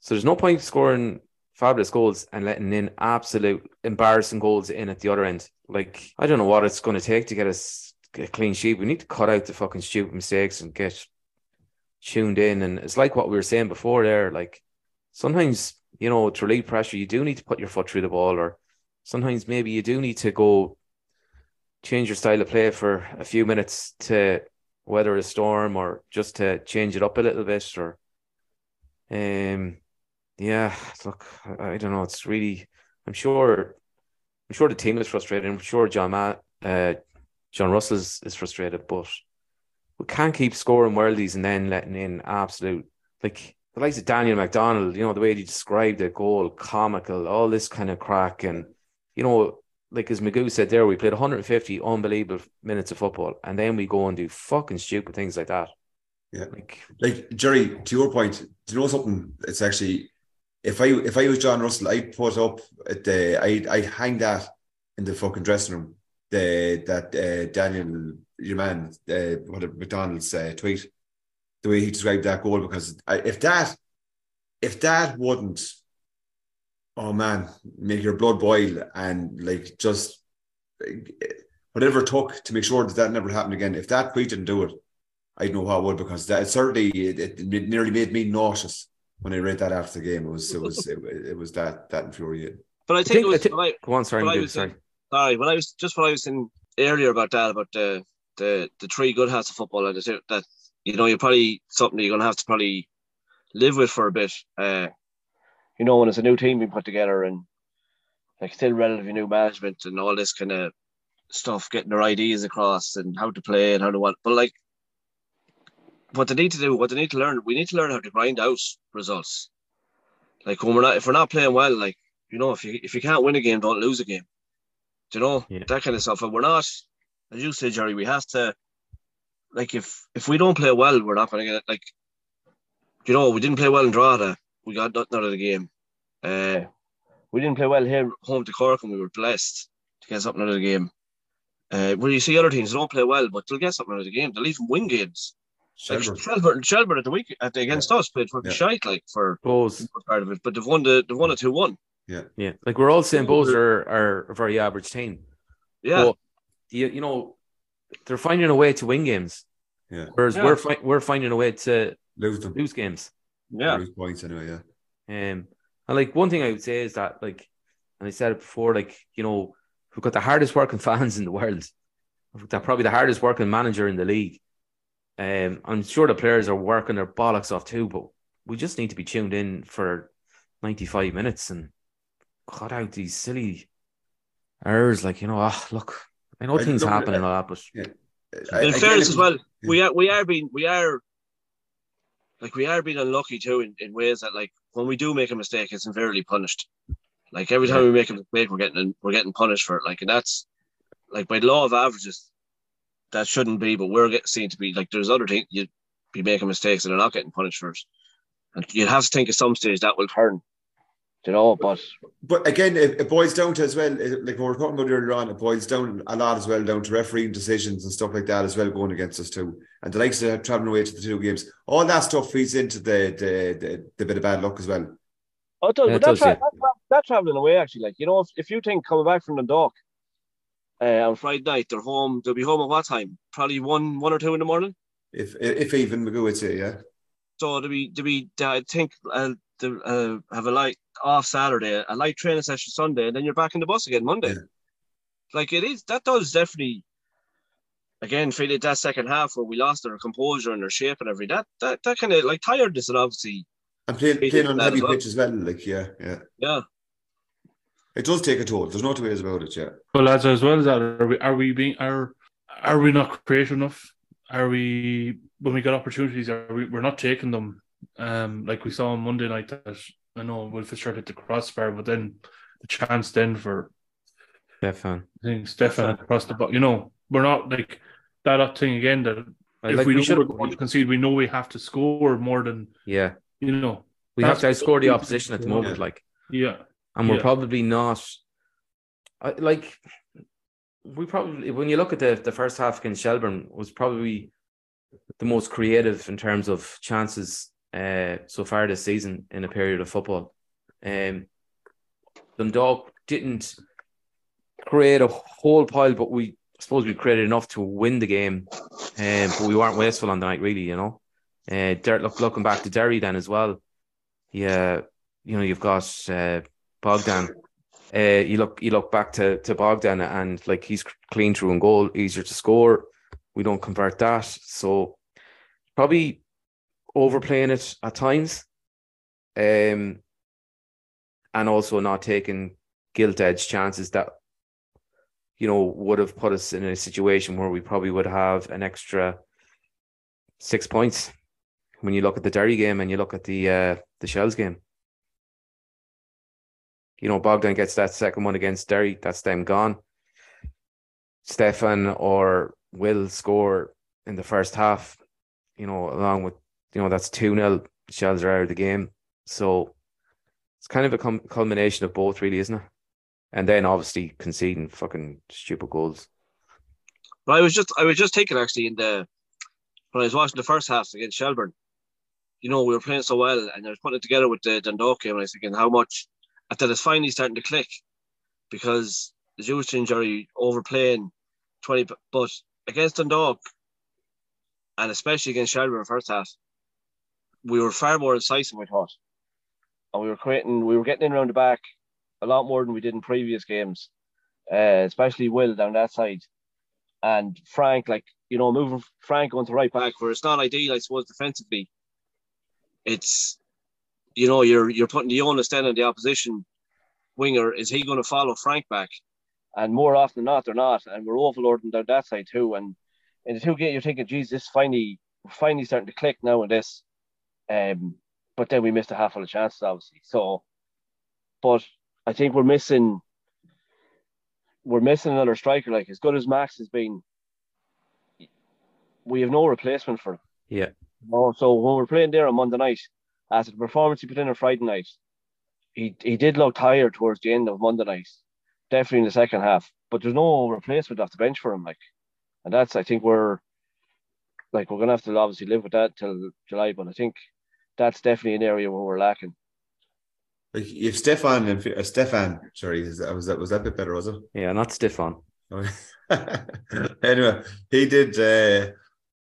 So there's no point scoring fabulous goals and letting in absolute embarrassing goals in at the other end. Like I don't know what it's going to take to get us a clean sheet. We need to cut out the fucking stupid mistakes and get tuned in. And it's like what we were saying before there. Like sometimes, you know, to relieve pressure, you do need to put your foot through the ball, or sometimes maybe you do need to go change your style of play for a few minutes to weather a storm or just to change it up a little bit or um yeah look I, don't know. It's really I'm sure I'm sure the team is frustrated. I'm sure John Matt uh John Russell is, is frustrated but we can't keep scoring worldies and then letting in absolute like the likes of Daniel McDonald you know the way he described the goal comical all this kind of crack and you know like as Magoo said there, we played 150 unbelievable minutes of football, and then we go and do fucking stupid things like that. Yeah. Like, like Gerry, to your point, do you know something? It's actually if I if I was John Russell, I'd put up at the I'd I'd hang that in the fucking dressing room. The that uh, Daniel your man uh, what a- McDonald's uh, tweet, the way he described that goal because I, if that if that wouldn't oh man make your blood boil and like just whatever it took to make sure that that never happened again. If that tweet didn't do it, I know how it would because that certainly it, it nearly made me nauseous when I read that after the game. It was it was it, it was that that infuriating. But I I think, think, it I was. think- when I- go on, sorry, when I was sorry. in- sorry, when I was just what I was saying earlier about that, about the the the three good hats of football, and that that you know you're probably something that you're gonna have to probably live with for a bit. Uh, you know, when it's a new team being put together and like still relatively new management and all this kind of stuff, getting their ideas across and how to play and how to what, but like what they need to do, what they need to learn, we need to learn how to grind out results. Like when we're not, if we're not playing well, like you know, if you if you can't win a game, don't lose a game. Do you know Yeah. that kind of stuff? And we're not, as you say, Gerry. We have to, like, if if we don't play well, we're not going to get it. like, you know, we didn't play well in Drogheda. We got nothing out of the game. Uh, we didn't play well here home to Cork, and we were blessed to get something out of the game. Uh, where you see other teams they don't play well, but they'll get something out of the game. They'll even win games. Like Shelbourne. Shelbourne, Shelbourne at the week at the, against us played fucking Yeah. shite like for Bohs, part of it, but they've won the they've won a two one. yeah, yeah. like we're all saying Bohs they're- are, are a very average team. Yeah, But you, you know, they're finding a way to win games, Yeah, whereas Yeah. we're fi- we're finding a way to lose them. lose games. yeah, Lose points anyway. Yeah, Um, and like one thing I would say is that like, and I said it before, like you know, we've got the hardest working fans in the world. Got probably the hardest working manager in the league. Um, I'm sure the players are working their bollocks off too, but we just need to be tuned in for 95 minutes and cut out these silly errors. Like you know, ah, look, I know I things happen and all that, but I- in again, fairness as well, we are we are being we are like we are being unlucky too in, in ways that like when we do make a mistake, it's invariably punished. Like every time we make a mistake, we're getting we're getting punished for it. Like and that's like by the law of averages, that shouldn't be, but we're getting seen to be like there's other things you'd be making mistakes and they're not getting punished for it. And you'd have to think at some stage that will turn. You know, but But again, it, it boils down to as well, it- like we were talking about earlier on, it boils down a lot as well down to refereeing decisions and stuff like that as well going against us too. And the likes of traveling away to the two games, all that stuff feeds into the the, the, the bit of bad luck as well. Oh, it does. Yeah, but it that, does, tra- yeah. that, tra- that traveling away, actually, like you know, if, if you think coming back from the dock uh, on Friday night, they're home. They'll be home at what time? Probably one, one or two in the morning. If if even we go would say, yeah. So to be to be, I think uh, to uh, have a light off Saturday, a light training session Sunday, and then you're back in the bus again Monday. Yeah. Like it is. That does definitely. Again, feel it that second half where we lost our composure and our shape and everything. That that that kind of like tiredness and obviously, And playing playing on that heavy as well. pitch as well, like yeah, yeah. yeah. It does take a toll. There's no two ways about it, yeah. Well, lads, as well as that, are we are we being are are we not creative enough? Are we when we get opportunities? Are we we're not taking them? Um, like we saw on Monday night that I know Will Fitzgerald hit the crossbar, but then the chance then for Stefan. I think Stefan across the box. You know, we're not like that thing again. That if Like we, we should we're going to concede, we know we have to score more than yeah, you know. we have to outscore the opposition at the moment. Yeah. Like, Yeah, and we're Yeah. probably not. I, like, we probably when you look at the the first half against Shelbourne was probably the most creative in terms of chances uh, so far this season in a period of football. Um, Dundalk didn't create a whole pile, but we I suppose we created enough to win the game, um, but we weren't wasteful on the night, really. You know, uh, look, looking back to Derry then as well. Yeah, you know, you've got uh, Bogdan. Uh, you look, you look back to to Bogdan, and like he's clean through and goal, easier to score. We don't convert that, so probably overplaying it at times, um, and also not taking gilt edge chances that you know would have put us in a situation where we probably would have an extra six points when you look at the Derry game and you look at the uh, the Shels game. You know, Bogdan gets that second one against Derry, that's them gone. Stefan or Will score in the first half, you know, along with, you know, that's 2 0. Shels are out of the game. So it's kind of a com- culmination of both, really, isn't it? And then obviously conceding fucking stupid goals. But I was just I was just thinking actually in the when I was watching the first half against Shelbourne, you know, we were playing so well and I was putting it together with the Dundalk game and I was thinking how much that it's finally starting to click because the Jewish injury overplaying 20 but against Dundalk and especially against Shelbourne first half, we were far more incisive, I thought. And we were creating we were getting in around the back a lot more than we did in previous games. Uh, especially Will down that side and Frank, like you know, moving Frank onto right back, where it's not ideal, I suppose, defensively. It's you know, you're you're putting the onus then on the opposition winger. Is he going to follow Frank back? And more often than not, they're not, and we're overloading down that side too. And in the two games, you're thinking, geez, this finally finally starting to click now in this. Um, but then we missed a half of the chances, obviously. So, but I think we're missing we're missing another striker. Like as good as Max has been, we have no replacement for him. Yeah. No, so when we're playing there on Monday night, after the performance he put in on Friday night, he he did look tired towards the end of Monday night, definitely in the second half. But there's no replacement off the bench for him, like, and that's I think we're like we're gonna have to obviously live with that till July. But I think that's definitely an area where we're lacking. Like if Stefan and uh, Stefan, sorry, is that was that was that a bit better, was it? Yeah, not Stefan. anyway, he did. Uh,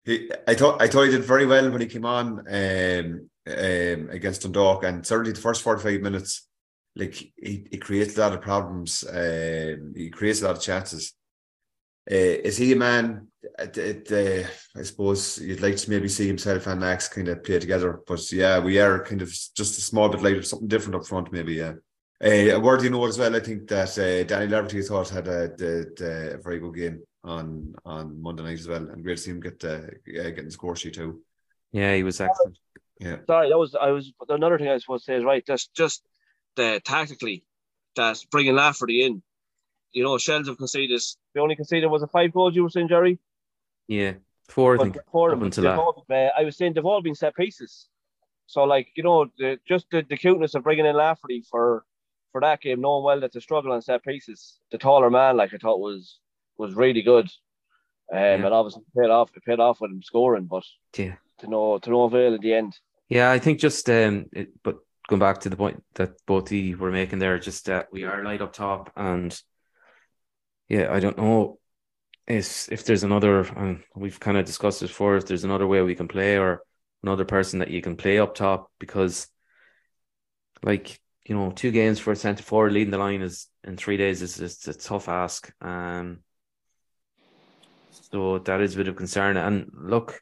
he, I thought I thought he did very well when he came on um, um, against Dundalk, and certainly the first forty-five minutes, like he, he created a lot of problems. Um, he creates a lot of chances. Uh, is he a man? It, it, uh, I suppose you'd like to maybe see himself and Max kind of play together, but yeah, we are kind of just a small bit later, something different up front, maybe. Yeah, Uh, a word you know as well, I think that uh, Danny Lafferty thought had a, the, the, a very good game on on Monday night as well, and great to see him get uh, getting the score sheet too. Yeah, he was excellent. Yeah, Sorry, that was I was another thing I was supposed to say is right. Just just the tactically that bringing Lafferty in. You know, Shels have conceded. The only conceded was a five goals. You were saying, Gerry. Yeah, four I But think. for up them, until that. all- uh, I was saying they've all been set pieces. So like you know, the, just the, the cuteness of bringing in Lafferty for for that game, knowing well that the struggle on set pieces, the taller man, like I thought was was really good. Um, Yeah. and obviously paid off. It paid off with him scoring, but Yeah. to no to no avail at the end. Yeah, I think just um, it, but going back to the point that both of you were making there, just that we are light up top, and yeah, I don't know if if there's another. Um, we've kind of discussed this before. If there's another way we can play, or another person that you can play up top, because like you know, two games for a centre forward leading the line is in three days is is a tough ask. Um, so that is a bit of concern. And look,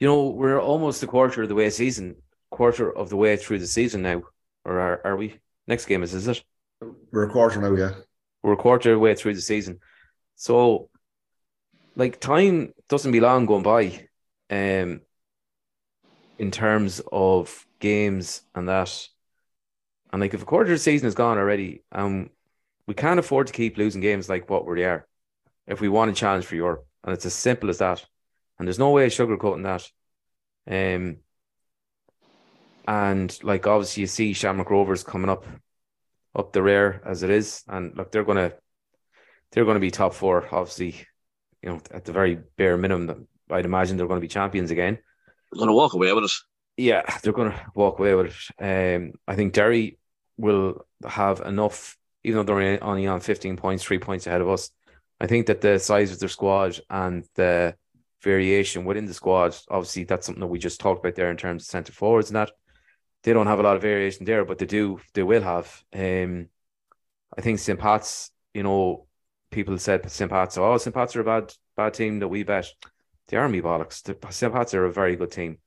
you know, we're almost a quarter of the way season, quarter of the way through the season now, or are, are we? Next game is, is it? we're a quarter now. Yeah, We're a quarter of the way through the season. So, like, time doesn't be long going by um, in terms of games and that. And, like, if a quarter of the season is gone already, um, we can't afford to keep losing games like what we are there if we want a challenge for Europe. And it's as simple as that. And there's no way of sugarcoating that. Um, and like obviously you see Shamrock Rovers coming up up the rear as it is, and look, they're gonna they're gonna be top four, obviously, you know, at the very bare minimum. I'd imagine they're gonna be champions again. They're gonna walk away with it. Yeah, they're gonna walk away with it. Um, I think Derry will have enough, even though they're only on 15 points, three points ahead of us. I think that the size of their squad and the variation within the squad, obviously, that's something that we just talked about there in terms of centre forwards and that. They don't have a lot of variation there, but they do, they will have. Um, I think St. Pat's, you know, people said St. Pat's, oh, St. Pat's are a bad, bad team that we bet. The Army bollocks. The- St. Pat's are a very good team.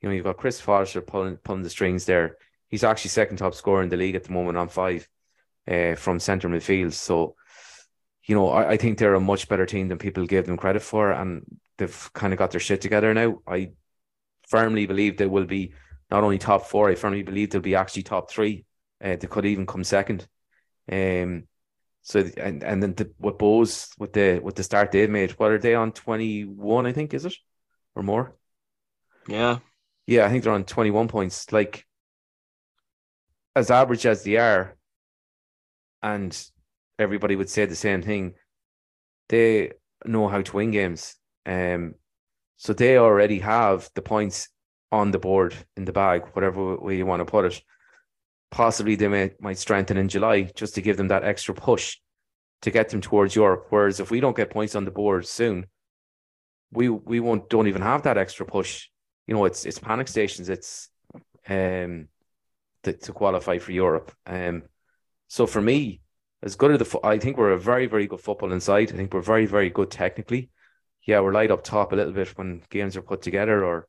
You know, you've got Chris Forrester pulling pulling the strings there. He's actually second top scorer in the league at the moment on five uh, from centre midfield. So, you know, I, I think they're a much better team than people give them credit for, and they've kind of got their shit together now. I firmly believe they will be not only top four. I firmly believe they'll be actually top three. Uh, they could even come second. Um, so and and then the, with Bohs with the with the start they've made, what are they on twenty one? I think is it or more? Yeah. Yeah, I think they're on 21 points. Like, as average as they are, and everybody would say the same thing, they know how to win games. Um, so they already have the points on the board in the bag, whatever way you want to put it. Possibly they may, might strengthen in July just to give them that extra push to get them towards Europe. Whereas if we don't get points on the board soon, we we won't don't even have that extra push you know, it's it's panic stations. It's um to, to qualify for Europe. Um, so for me, as good as the I think we're a very very good football inside. I think we're very very good technically. Yeah, we're light up top a little bit when games are put together, or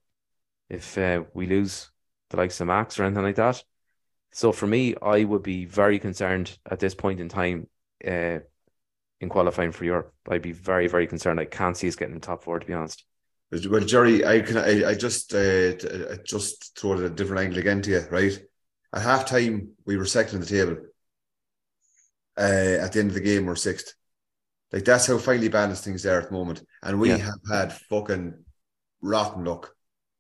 if uh, we lose the likes of Max or anything like that. So for me, I would be very concerned at this point in time. Uh, in qualifying for Europe, I'd be very, very concerned. I can't see us getting in top four, to be honest. Well, Gerry, I can I, I just uh, I just throw it at a different angle again to you, right? At half time, we were second in the table. Uh, at the end of the game, we're sixth. Like that's how finely balanced things are at the moment, and we Yeah. have had fucking rotten luck,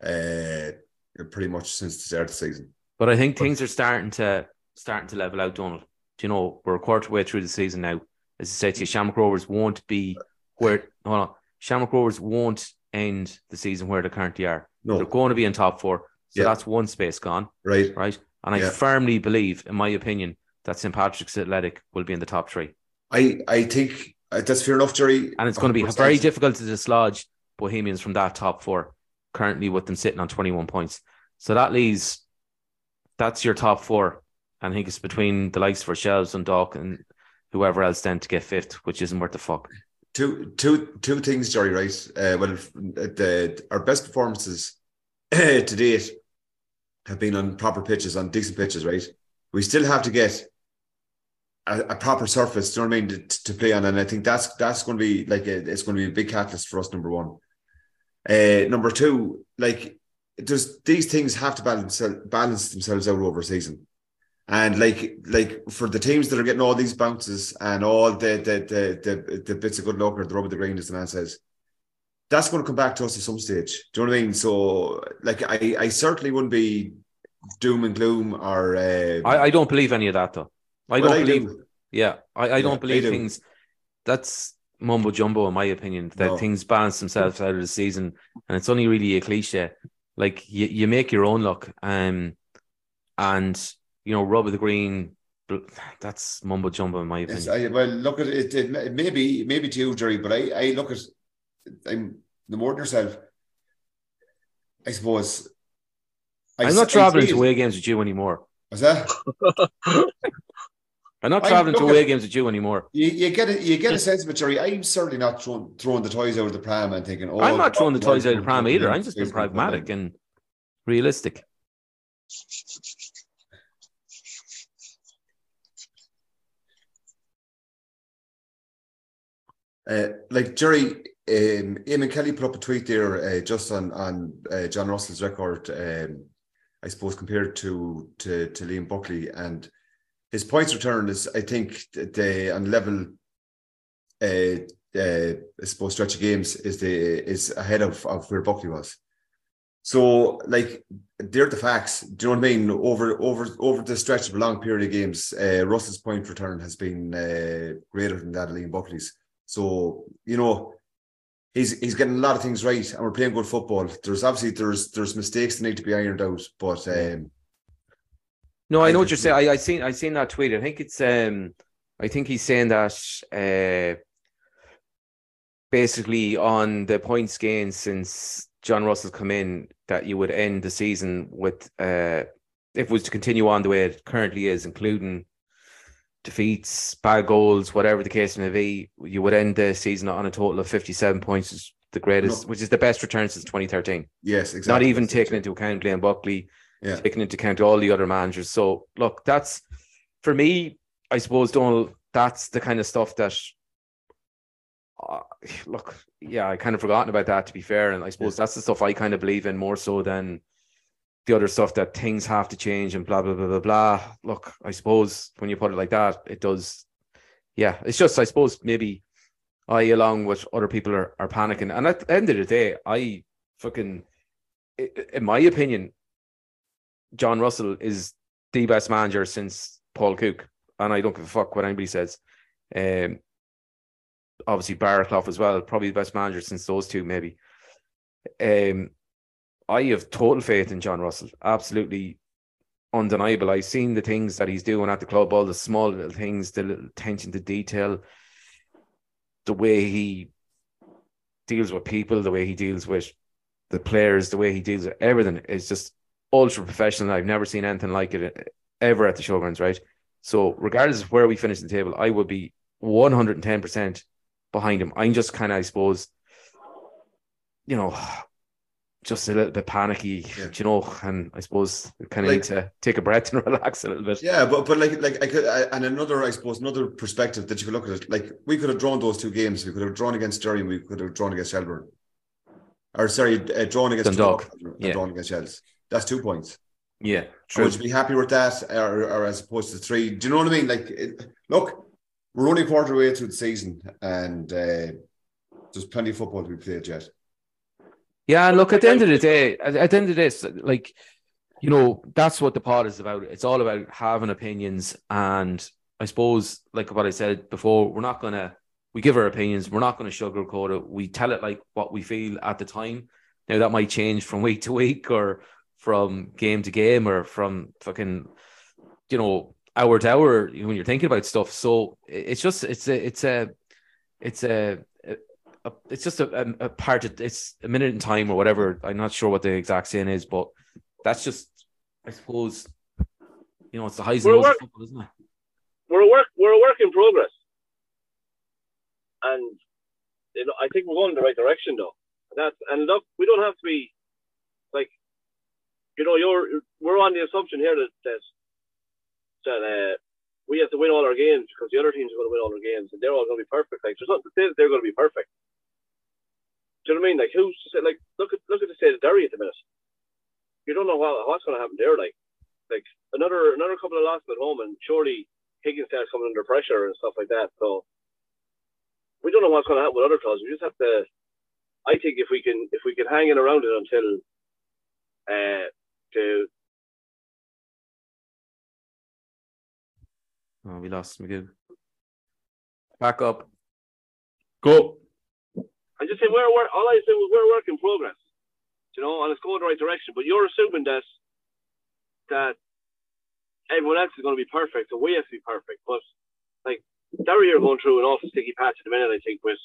uh, pretty much since the start of the season. But I think things are starting to starting to level out, Donal. Do you know we're a quarter way through the season now? As I said to you, Shamrock Rovers won't be where hold on. Shamrock Rovers won't end the season where they currently are. No. They're going to be in top four. So Yeah. that's one space gone, Right? right? And I Yeah. firmly believe, in my opinion, that St. Patrick's Athletic will be in the top three. I I think uh, that's fair enough, Gerry. And it's going to be very difficult to dislodge Bohemians from that top four, currently with them sitting on 21 points. So that leaves, that's your top four. I think it's between the likes for Shels and Dock and whoever else then to get fifth, which isn't worth the fuck. two two two things, Gerry. Right? Uh, well, the our best performances to date have been on proper pitches, on decent pitches. Right? We still have to get a, a proper surface. Do you know what I mean to, to play on? And I think that's that's going to be like a, it's going to be a big catalyst for us. Number one. Uh, number two, like there's these things have to balance balance themselves out over a season. And like like for the teams that are getting all these bounces and all the the the the, the bits of good luck or the rub of the green, as the man says, that's going to come back to us at some stage. Do you know what I mean? So like I I certainly wouldn't be doom and gloom or uh, I, I don't believe any of that though. I well, don't I believe. do. Yeah, I, I Yeah, don't believe do. things. That's mumbo jumbo, in my opinion. That No. things balance themselves out of the season, and it's only really a cliche. Like you, you make your own luck, um, and you know, rub of the green. That's mumbo jumbo, in my opinion. I, well, look at it. It, it may be maybe to you, Gerry, but I, I look at I'm the more than yourself. I suppose. I I'm not traveling to away games with you anymore. Was that I'm not traveling to away at- games with you anymore. you, you get it? You get a sense of it, Gerry. I'm certainly not throwing throwing the toys out of the pram and thinking, oh, I'm not throwing the toys out of the pram either. I'm just being pragmatic and realistic. Uh, like Gerry, um, Eamon Kelly put up a tweet there uh, just on on uh, John Russell's record. Um, I suppose compared to to to Liam Buckley and his points return is, I think, the on level. Uh, uh, I suppose stretch of games is the is ahead of, of where Buckley was. So, like, they're the facts. Do you know what I mean? Over over over the stretch of a long period of games, uh, Russell's point return has been uh, greater than that of Liam Buckley's. So, you know, he's he's getting a lot of things right, and we're playing good football. There's obviously there's there's mistakes that need to be ironed out, but um, No, I know what you're saying. I, I seen I seen that tweet. I think it's um I think he's saying that uh basically on the points gained since John Russell's come in that you would end the season with uh if it was to continue on the way it currently is, including defeats, bad goals, whatever the case may be, you would end the season on a total of 57 points, which is the greatest, No. which is the best return since 2013. yes, exactly. Not even That's taking into account Glenn Buckley, Yeah. taking into account all the other managers. So look, that's for me. I suppose Donal. That's the kind of stuff that. Uh, look, yeah, I kind of forgotten about that. To be fair, and I suppose that's the stuff I kind of believe in more so than the other stuff that things have to change and blah blah blah blah blah. Look, I suppose when you put it like that, it does. Yeah, it's just I suppose maybe I, along with other people, are, are panicking. And at the end of the day, I fucking, in my opinion, John Russell is the best manager since Paul Cook, and I don't give a fuck what anybody says. Um, obviously Baraclough as well, probably the best manager since those two, maybe. Um, I have total faith in John Russell, absolutely undeniable. I've seen the things that he's doing at the club, all the small little things, the little attention to detail, the way he deals with people, the way he deals with the players, the way he deals with everything is just ultra professional. I've never seen anything like it ever at the showgrounds, right? So, regardless of where we finish the table, I would be 110% behind him. I'm just kind of, I suppose, you know, just a little bit panicky, Yeah. you know, and I suppose kind of Like- need to take a breath and relax a little bit. Yeah, but but like like I could I, and another I suppose another perspective that you could look at it like we could have drawn those two games. We could have drawn against Derry. and We could have drawn against Shelbourne, or sorry, uh, drawn against Dundalk. and Yeah. drawn against Shels. That's two points. Yeah, True. Would you be happy with that, or, or as opposed to three? Do you know what I mean? Like, it, look, we're only a quarter way through the season, and uh, there's plenty of football to be played yet. Yeah, and look, at the end of the day, at, at the end of this, like, you know, that's what the pod is about. It's all about having opinions. And I suppose, like what I said before, we're not going to, we give our opinions. We're not going to sugarcoat it. We tell it like what we feel at the time. Now, that might change from week to week or from game to game or from fucking, you know, hour to hour when you're thinking about stuff. So it's just, it's a, it's a, it's a, a it's just a, a, part of it's a minute in time or whatever. I'm not sure what the exact saying is, but that's just, I suppose, you know, it's the highs and We're of football, isn't it? we're a work we're a work in progress, and you know I think we're going in the right direction though. That's and look, we don't have to be you know you're we're on the assumption here that that that uh, we have to win all our games because the other teams are going to win all their games and they're all going to be perfect. Like there's nothing to say that they're going to be perfect. Do you know what I mean? Like who's to say? Like look at look at the state of Derry at the minute. You don't know what, what's going to happen there. Like like another another couple of losses at home and surely Higgins starts coming under pressure and stuff like that. So we don't know what's going to happen with other clubs. We just have to. I think if we can if we can hang in around it until uh to Oh, we lost McGill. Back up. Go. I just say we're, we're all I say was we're a work in progress, you know, and it's going the right direction. But you're assuming that that everyone else is going to be perfect, so we have to be perfect. But like Derry are going through an awful sticky patch at the minute, I think, with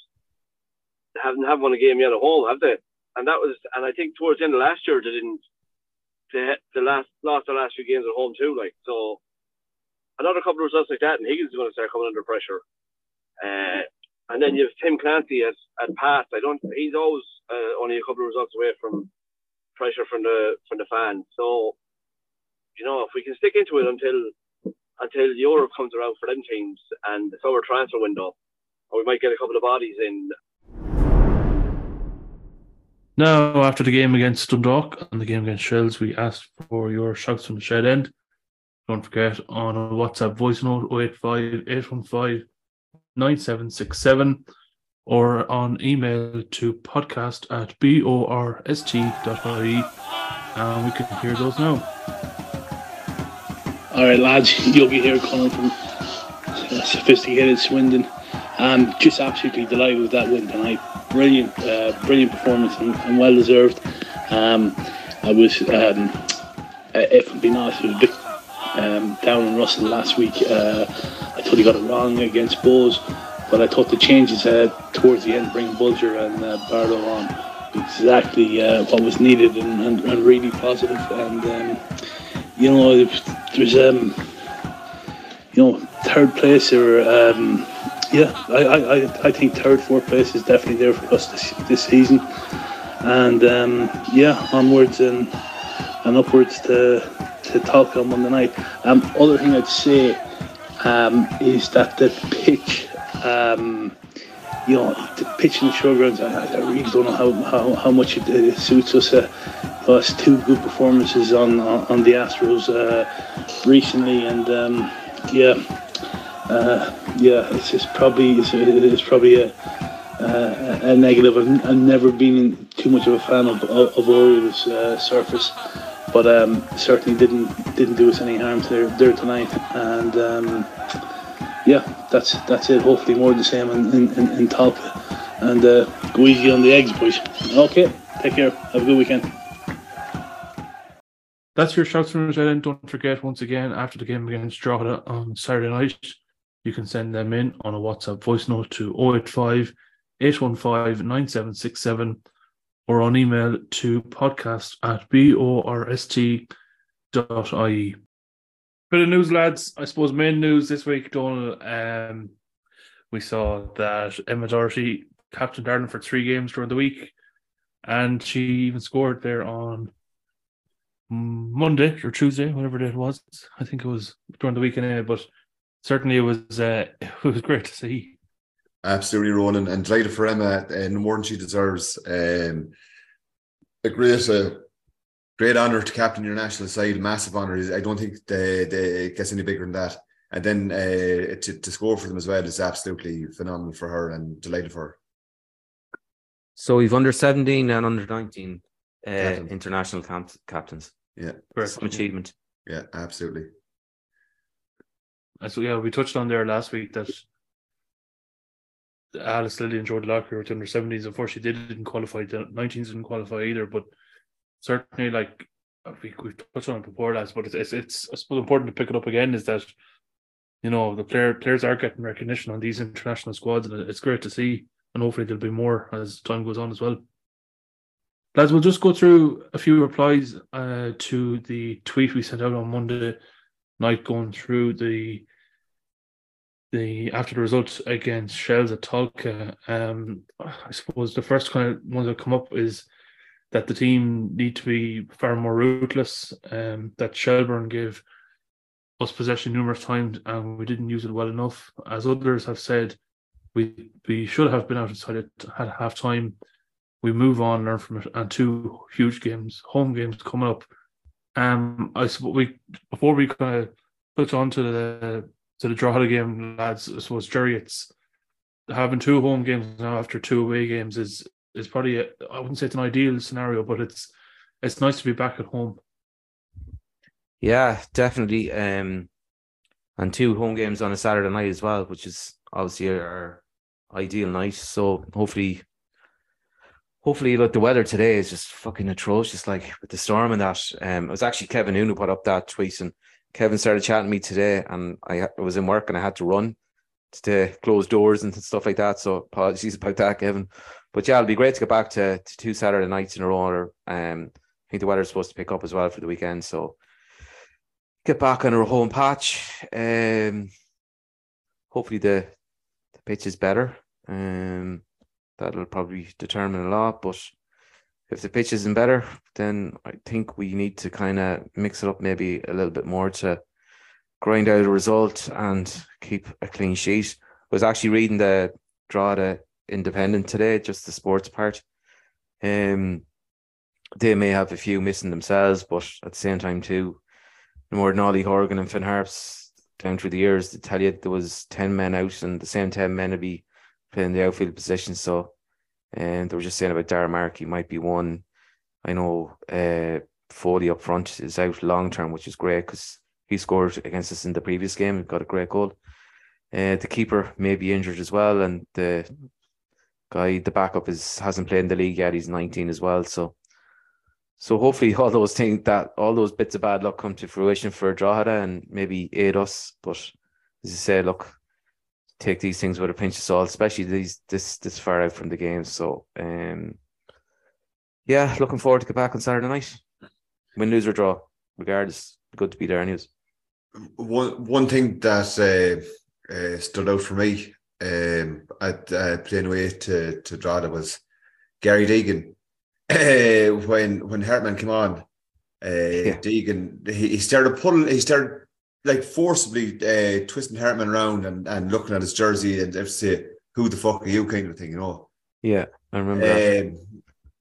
they haven't have won a game yet at home, have they? And that was, and I think towards the end of last year they didn't. They the last lost their last few games at home too, like so. Another couple of results like that, and Higgins is going to start coming under pressure. Uh, and then you have Tim Clancy at, at Pats. I don't. He's always uh, only a couple of results away from pressure from the from the fans. So, you know, if we can stick into it until until Europe comes around for them teams and the summer transfer window, or we might get a couple of bodies in. Now, after the game against Dundalk and the game against Shels, we asked for your shouts from the shed end. Don't forget on a WhatsApp voice note 085 815 9767 or on email to podcast at borst.ie and we can hear those now. All right, lads, Yogi here calling from uh, sophisticated Swindon. I'm just absolutely delighted with that win tonight. Brilliant, uh, brilliant performance and, and well deserved. Um, I was, um, uh, if I'm being honest, I was a bit um, down on Russell last week. Uh, I thought he got it wrong against Bohs, but I thought the changes uh, towards the end, bring Bolger and uh, Barlow on, exactly uh, what was needed and, and, and really positive. And um, you know, there's um, you know, third place or um, yeah, I, I, I think third, fourth place is definitely there for us this, this season. And um, yeah, onwards and and upwards to to Tolka on Monday night. Um, other thing I'd say um, is that the pitch, um, you know, the pitch in the showgrounds, I, I really don't know how, how, how much it, it suits us. Uh, know, two good performances on on, on the Astros uh, recently, and um, yeah. Uh, yeah, it's, it's probably it's, it's probably a, a, negative. I've, I've, never been too much of a fan of of, of Oriel's uh, surface, but um, certainly didn't didn't do us any harm there there tonight. And um, yeah, that's that's it. Hopefully more of the same in in, in, top, and uh, go easy on the eggs, boys. Okay, take care. Have a good weekend. That's your shouts from end. Don't forget once again after the game against Drogheda on Saturday night you can send them in on a WhatsApp voice note to 085 815 9767 or on email to podcast at borst.ie. Bit of news, lads. I suppose main news this week, Donal. Um, we saw that Emma Doherty captained Ireland for three games during the week, and she even scored there on Monday or Tuesday, whatever day it was. I think it was during the week anyway, but certainly it was uh, it was great to see. Absolutely, Ronan, and delighted for Emma, and more than she deserves. Um, a great, uh, great honour to captain your national side, massive honour. I don't think they, they it gets any bigger than that. And then uh, to, to score for them as well is absolutely phenomenal for her, and delighted for her. So we've under seventeen and under nineteen uh, international camp- captains. Yeah, Correct. some achievement. Yeah, absolutely. So yeah, we touched on there last week that Alice Lilly and Jordan Lockyer were under seventies. Unfortunately, they didn't qualify. The nineteens didn't qualify either. But certainly, like we we've touched on it before, lads. But it's, it's it's I suppose important to pick it up again is that you know the player players are getting recognition on these international squads, and it's great to see. And hopefully, there'll be more as time goes on as well. Lads, we'll just go through a few replies uh, to the tweet we sent out on Monday night, going through the the after the results against Shels at Tolka, um, I suppose the first kind of ones that come up is that the team need to be far more ruthless. Um, that Shelbourne gave us possession numerous times and we didn't use it well enough. As others have said, we we should have been outside it at half time. We move on, learn from it, and two huge games, home games coming up. Um, I suppose we before we kind of put on to the to the Drogheda game, lads. I suppose Gerry, it's having two home games now after two away games is is probably I I wouldn't say it's an ideal scenario, but it's it's nice to be back at home. Yeah, definitely. Um, and two home games on a Saturday night as well, which is obviously our ideal night. So hopefully, hopefully, look, the weather today is just fucking atrocious. Like with the storm and that. Um, it was actually Kevin Noon who put up that tweet, and Kevin started chatting to me today, and I, I was in work and I had to run to close doors and stuff like that. So apologies about that, Kevin. But yeah, it'll be great to get back to, to two Saturday nights in a row. Or, um, I think the weather's supposed to pick up as well for the weekend. So get back on our home patch. Um, hopefully the the pitch is better. Um, that'll probably determine a lot. But if the pitch isn't better, then I think we need to kind of mix it up maybe a little bit more to grind out a result and keep a clean sheet. I was actually reading the Drogheda Independent today, just the sports part. Um, they may have a few missing themselves, but at the same time too, the more than Ollie Horgan and Finn Harps down through the years to tell you there was 10 men out and the same 10 men would be playing the outfield position. So, and they were just saying about Darragh Markey might be one. I know uh, Foley up front is out long term, which is great because he scored against us in the previous game and got a great goal. Uh, the keeper may be injured as well, and the guy, the backup, is hasn't played in the league yet. He's 19 as well. So, so hopefully all those things that all those bits of bad luck come to fruition for Drogheda and maybe aid us. But as you say, look, take these things with a pinch of salt, especially these this this far out from the game. So, um, yeah, looking forward to get back on Saturday night. Win, lose or draw, regardless, good to be there. Anyways. One one thing that uh, uh, stood out for me um, at uh, playing away to to Drogheda was Gary Deegan. when when Hartman came on, uh, Deegan he, he started pulling. He started like forcibly uh, twisting Hartman around and, and looking at his jersey and say, "Who the fuck are you?" kind of thing, you know. Yeah, I remember. that. Um,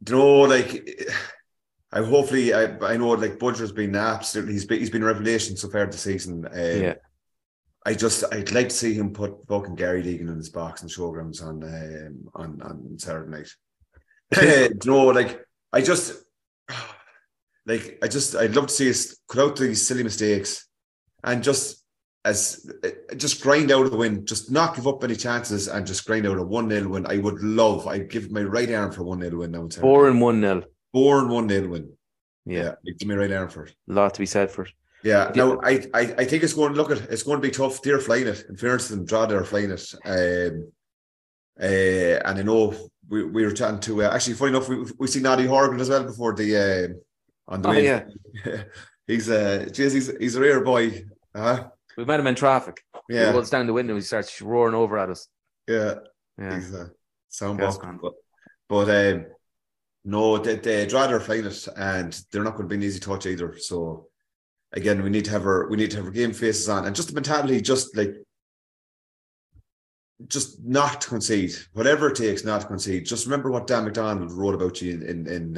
you know, like I hopefully I I know like Bolger's been absolutely he's been he's been a revelation so far this season. Um, Yeah. I just I'd like to see him put fucking Gary Deegan in his box and showgrounds on um, on on Saturday night. you know, like I just like I just I'd love to see us cut out these silly mistakes and just as just grind out a win, just not give up any chances and just grind out a one 0 win. I would love. I'd give my right arm for a one 0 win now. Four and one nil. Four and one 0 win. Yeah, I'd give me right arm for it. a lot to be said for it. Yeah, no, I, I, I think it's going to look at it's going to be tough. They're flying it. In fairness to them, Drogheda are flying it. Um, uh, and I know we, we were chatting to uh, actually funny enough we we seen Noddy Horgan as well before the uh, on the Oh, way. yeah. he's a geez, he's he's a rare boy. Uh, We met him in traffic. Yeah. He rolls down the window. He starts roaring over at us. yeah, Yeah. he's a sound box. But, but um, no, the, the Drogheda are flying it, and they're not going to be an easy touch either. So again, we need to have our we need to have our game faces on, and just the mentality, just like just not to concede, whatever it takes, not to concede. Just remember what Dan McDonnell wrote about you in in, in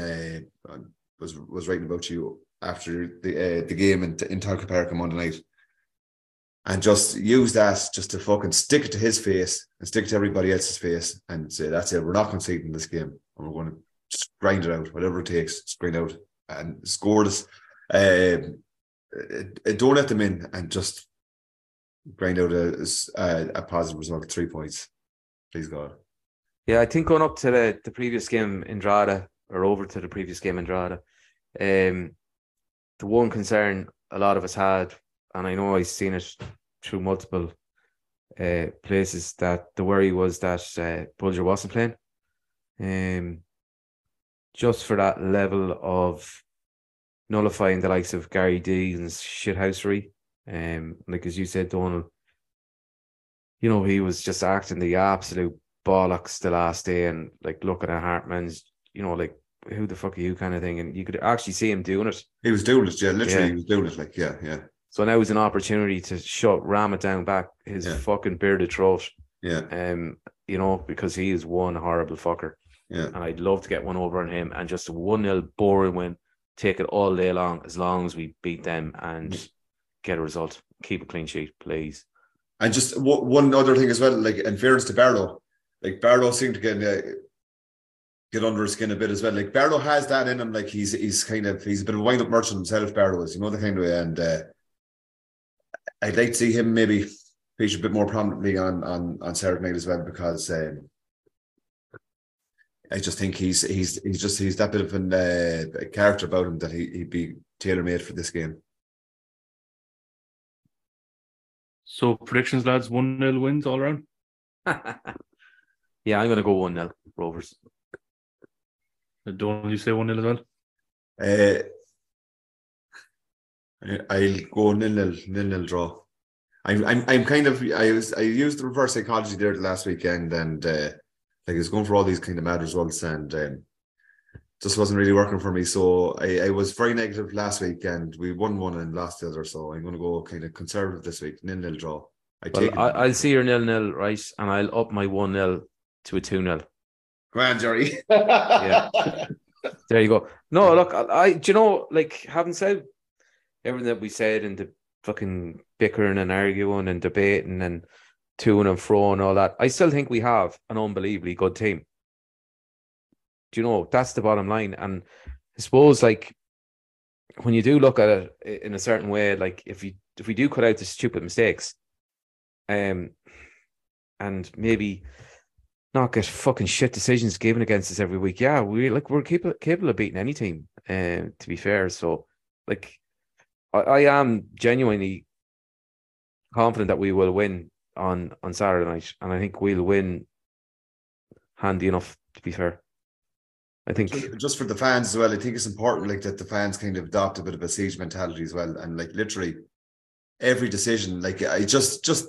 uh, was was writing about you after the uh, the game in in Tolka Park on Monday night, and just use that just to fucking stick it to his face and stick it to everybody else's face and say that's it. We're not conceding this game, and we're going to grind it out, whatever it takes, just grind out and score this. Um, don't let them in and just grind out a, a, a positive result, three points. Please God. Yeah, I think going up to the, the previous game in Drogheda or over to the previous game in Drogheda, um, the one concern a lot of us had, and I know I've seen it through multiple uh, places, that the worry was that uh, Bolger wasn't playing. Um, just for that level of nullifying the likes of Gary Deegan's shithousery. Um, like as you said, Donal, you know, he was just acting the absolute bollocks the last day and like looking at Hartman's, you know, like who the fuck are you kind of thing. And you could actually see him doing it. He was doing it, yeah, literally, Yeah. he was doing it, like, yeah, yeah. So now is an opportunity to shut ram it down back his Yeah. fucking bearded throat. Yeah, Um, you know, because he is one horrible fucker. yeah. And I'd love to get one over on him and just a one 0 boring win, take it all day long as long as we beat them and get a result. Keep a clean sheet, please. And just one other thing as well, like in fairness to Barlow, like Barlow seemed to get uh, get under his skin a bit as well. Like Barlow has that in him, like he's he's kind of he's a bit of a wind up merchant himself. Barlow is, you know, the kind of way. And uh, I'd like to see him maybe feature a bit more prominently on on on Saturday night as well because. Um, I just think he's he's he's just he's that bit of an, uh, a character about him that he, he'd be tailor made for this game. So predictions, lads, one 0 wins all around. yeah, I'm going to go 1 0 Rovers. Don't you say one 0 as well? Uh, I- I'll go nil nil nil nil draw. I'm I'm I'm kind of I was I used the reverse psychology there the last weekend and uh, like I was going for all these kind of mad results and um, just wasn't really working for me. So I, I was very negative last week and we won one and lost the other. So I'm going to go kind of conservative this week, nil nil draw. I take Well, it. I, I'll see your nil nil, right? And I'll up my 1 0 to a 2 0. Come jury. Yeah. There you go. No, look, I, I do you know, like having said everything that we said and the fucking bickering and arguing and debating and to and fro and all that, I still think we have an unbelievably good team. Do you know that's the bottom line? And I suppose like when you do look at it in a certain way, like if you if we do cut out the stupid mistakes, um, and maybe not get fucking shit decisions given against us every week. Yeah, we like we're capable capable of beating any team. Um, to be fair, so like I, I am genuinely confident that we will win on on Saturday night, and I think we'll win handy enough. To be fair, I think Just- just for the fans as well, I think it's important like that the fans kind of adopt a bit of a siege mentality as well, and like literally every decision, like I just just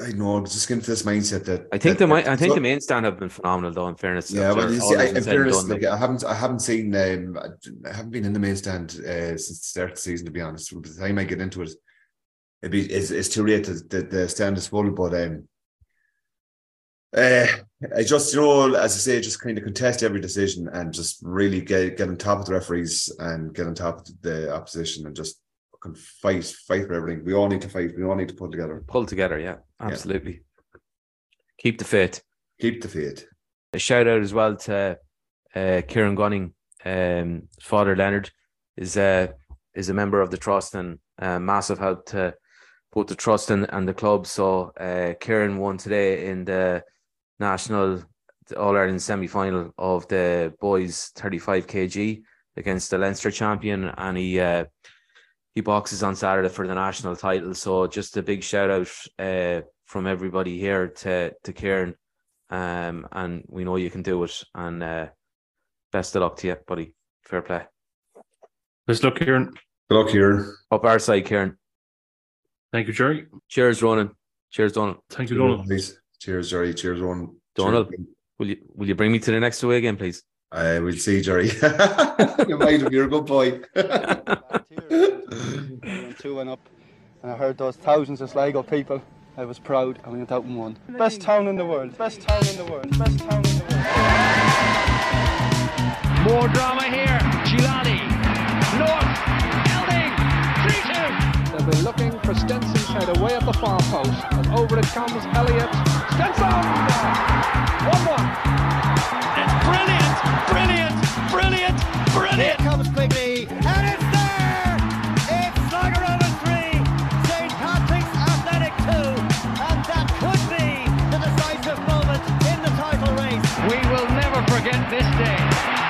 I know just get into this mindset that I think that, the mi- I think so- the main stand have been phenomenal though. In fairness, yeah, well, see, I, in been said and fairness, like I haven't I haven't seen um I haven't been in the main stand uh, since the start of the season to be honest. By the time I get into it, it'd be it's, it's too late. The, the stand is full, but um. Uh, I just, you know, as I say, just kind of contest every decision and just really get get on top of the referees and get on top of the opposition and just fucking fight, fight for everything. We all need to fight. We all need to pull together. pull together. Yeah, absolutely. Keep the faith. Keep the faith. A shout out as well to uh, Kieran Gunning, um, father Leonard is uh, is a member of the trust and uh, massive help to both the trust and, and the club. So uh, Kieran won today in the national All Ireland semi final of the boys 35 kg against the Leinster champion, and he uh, he boxes on Saturday for the national title. So just a big shout out uh, from everybody here to to Kieran. Um, and we know you can do it. And uh, best of luck to you, buddy. Fair play. Let's look, Kieran. Good luck here. Up our side, Kieran. Thank you, Gerry. Cheers, Ronan. Cheers, Donal. Thank you, Donal. Please. Cheers, Gerry. Cheers, Ron. Donal, Cheers. will you will you bring me to the next away again, please? I will see, Gerry. you might have. You're a good boy. We went two and up, and I heard those thousands of Sligo people. I was proud, and we went out and won. Best town in the world. Best town in the world. Best town in the world. More drama here. Gilani. North. Elding. 3 2. They'll be looking for Stenson's head away at the far post. And over it comes Elliott. Stenson! 1 1. It's brilliant. Brilliant. this day.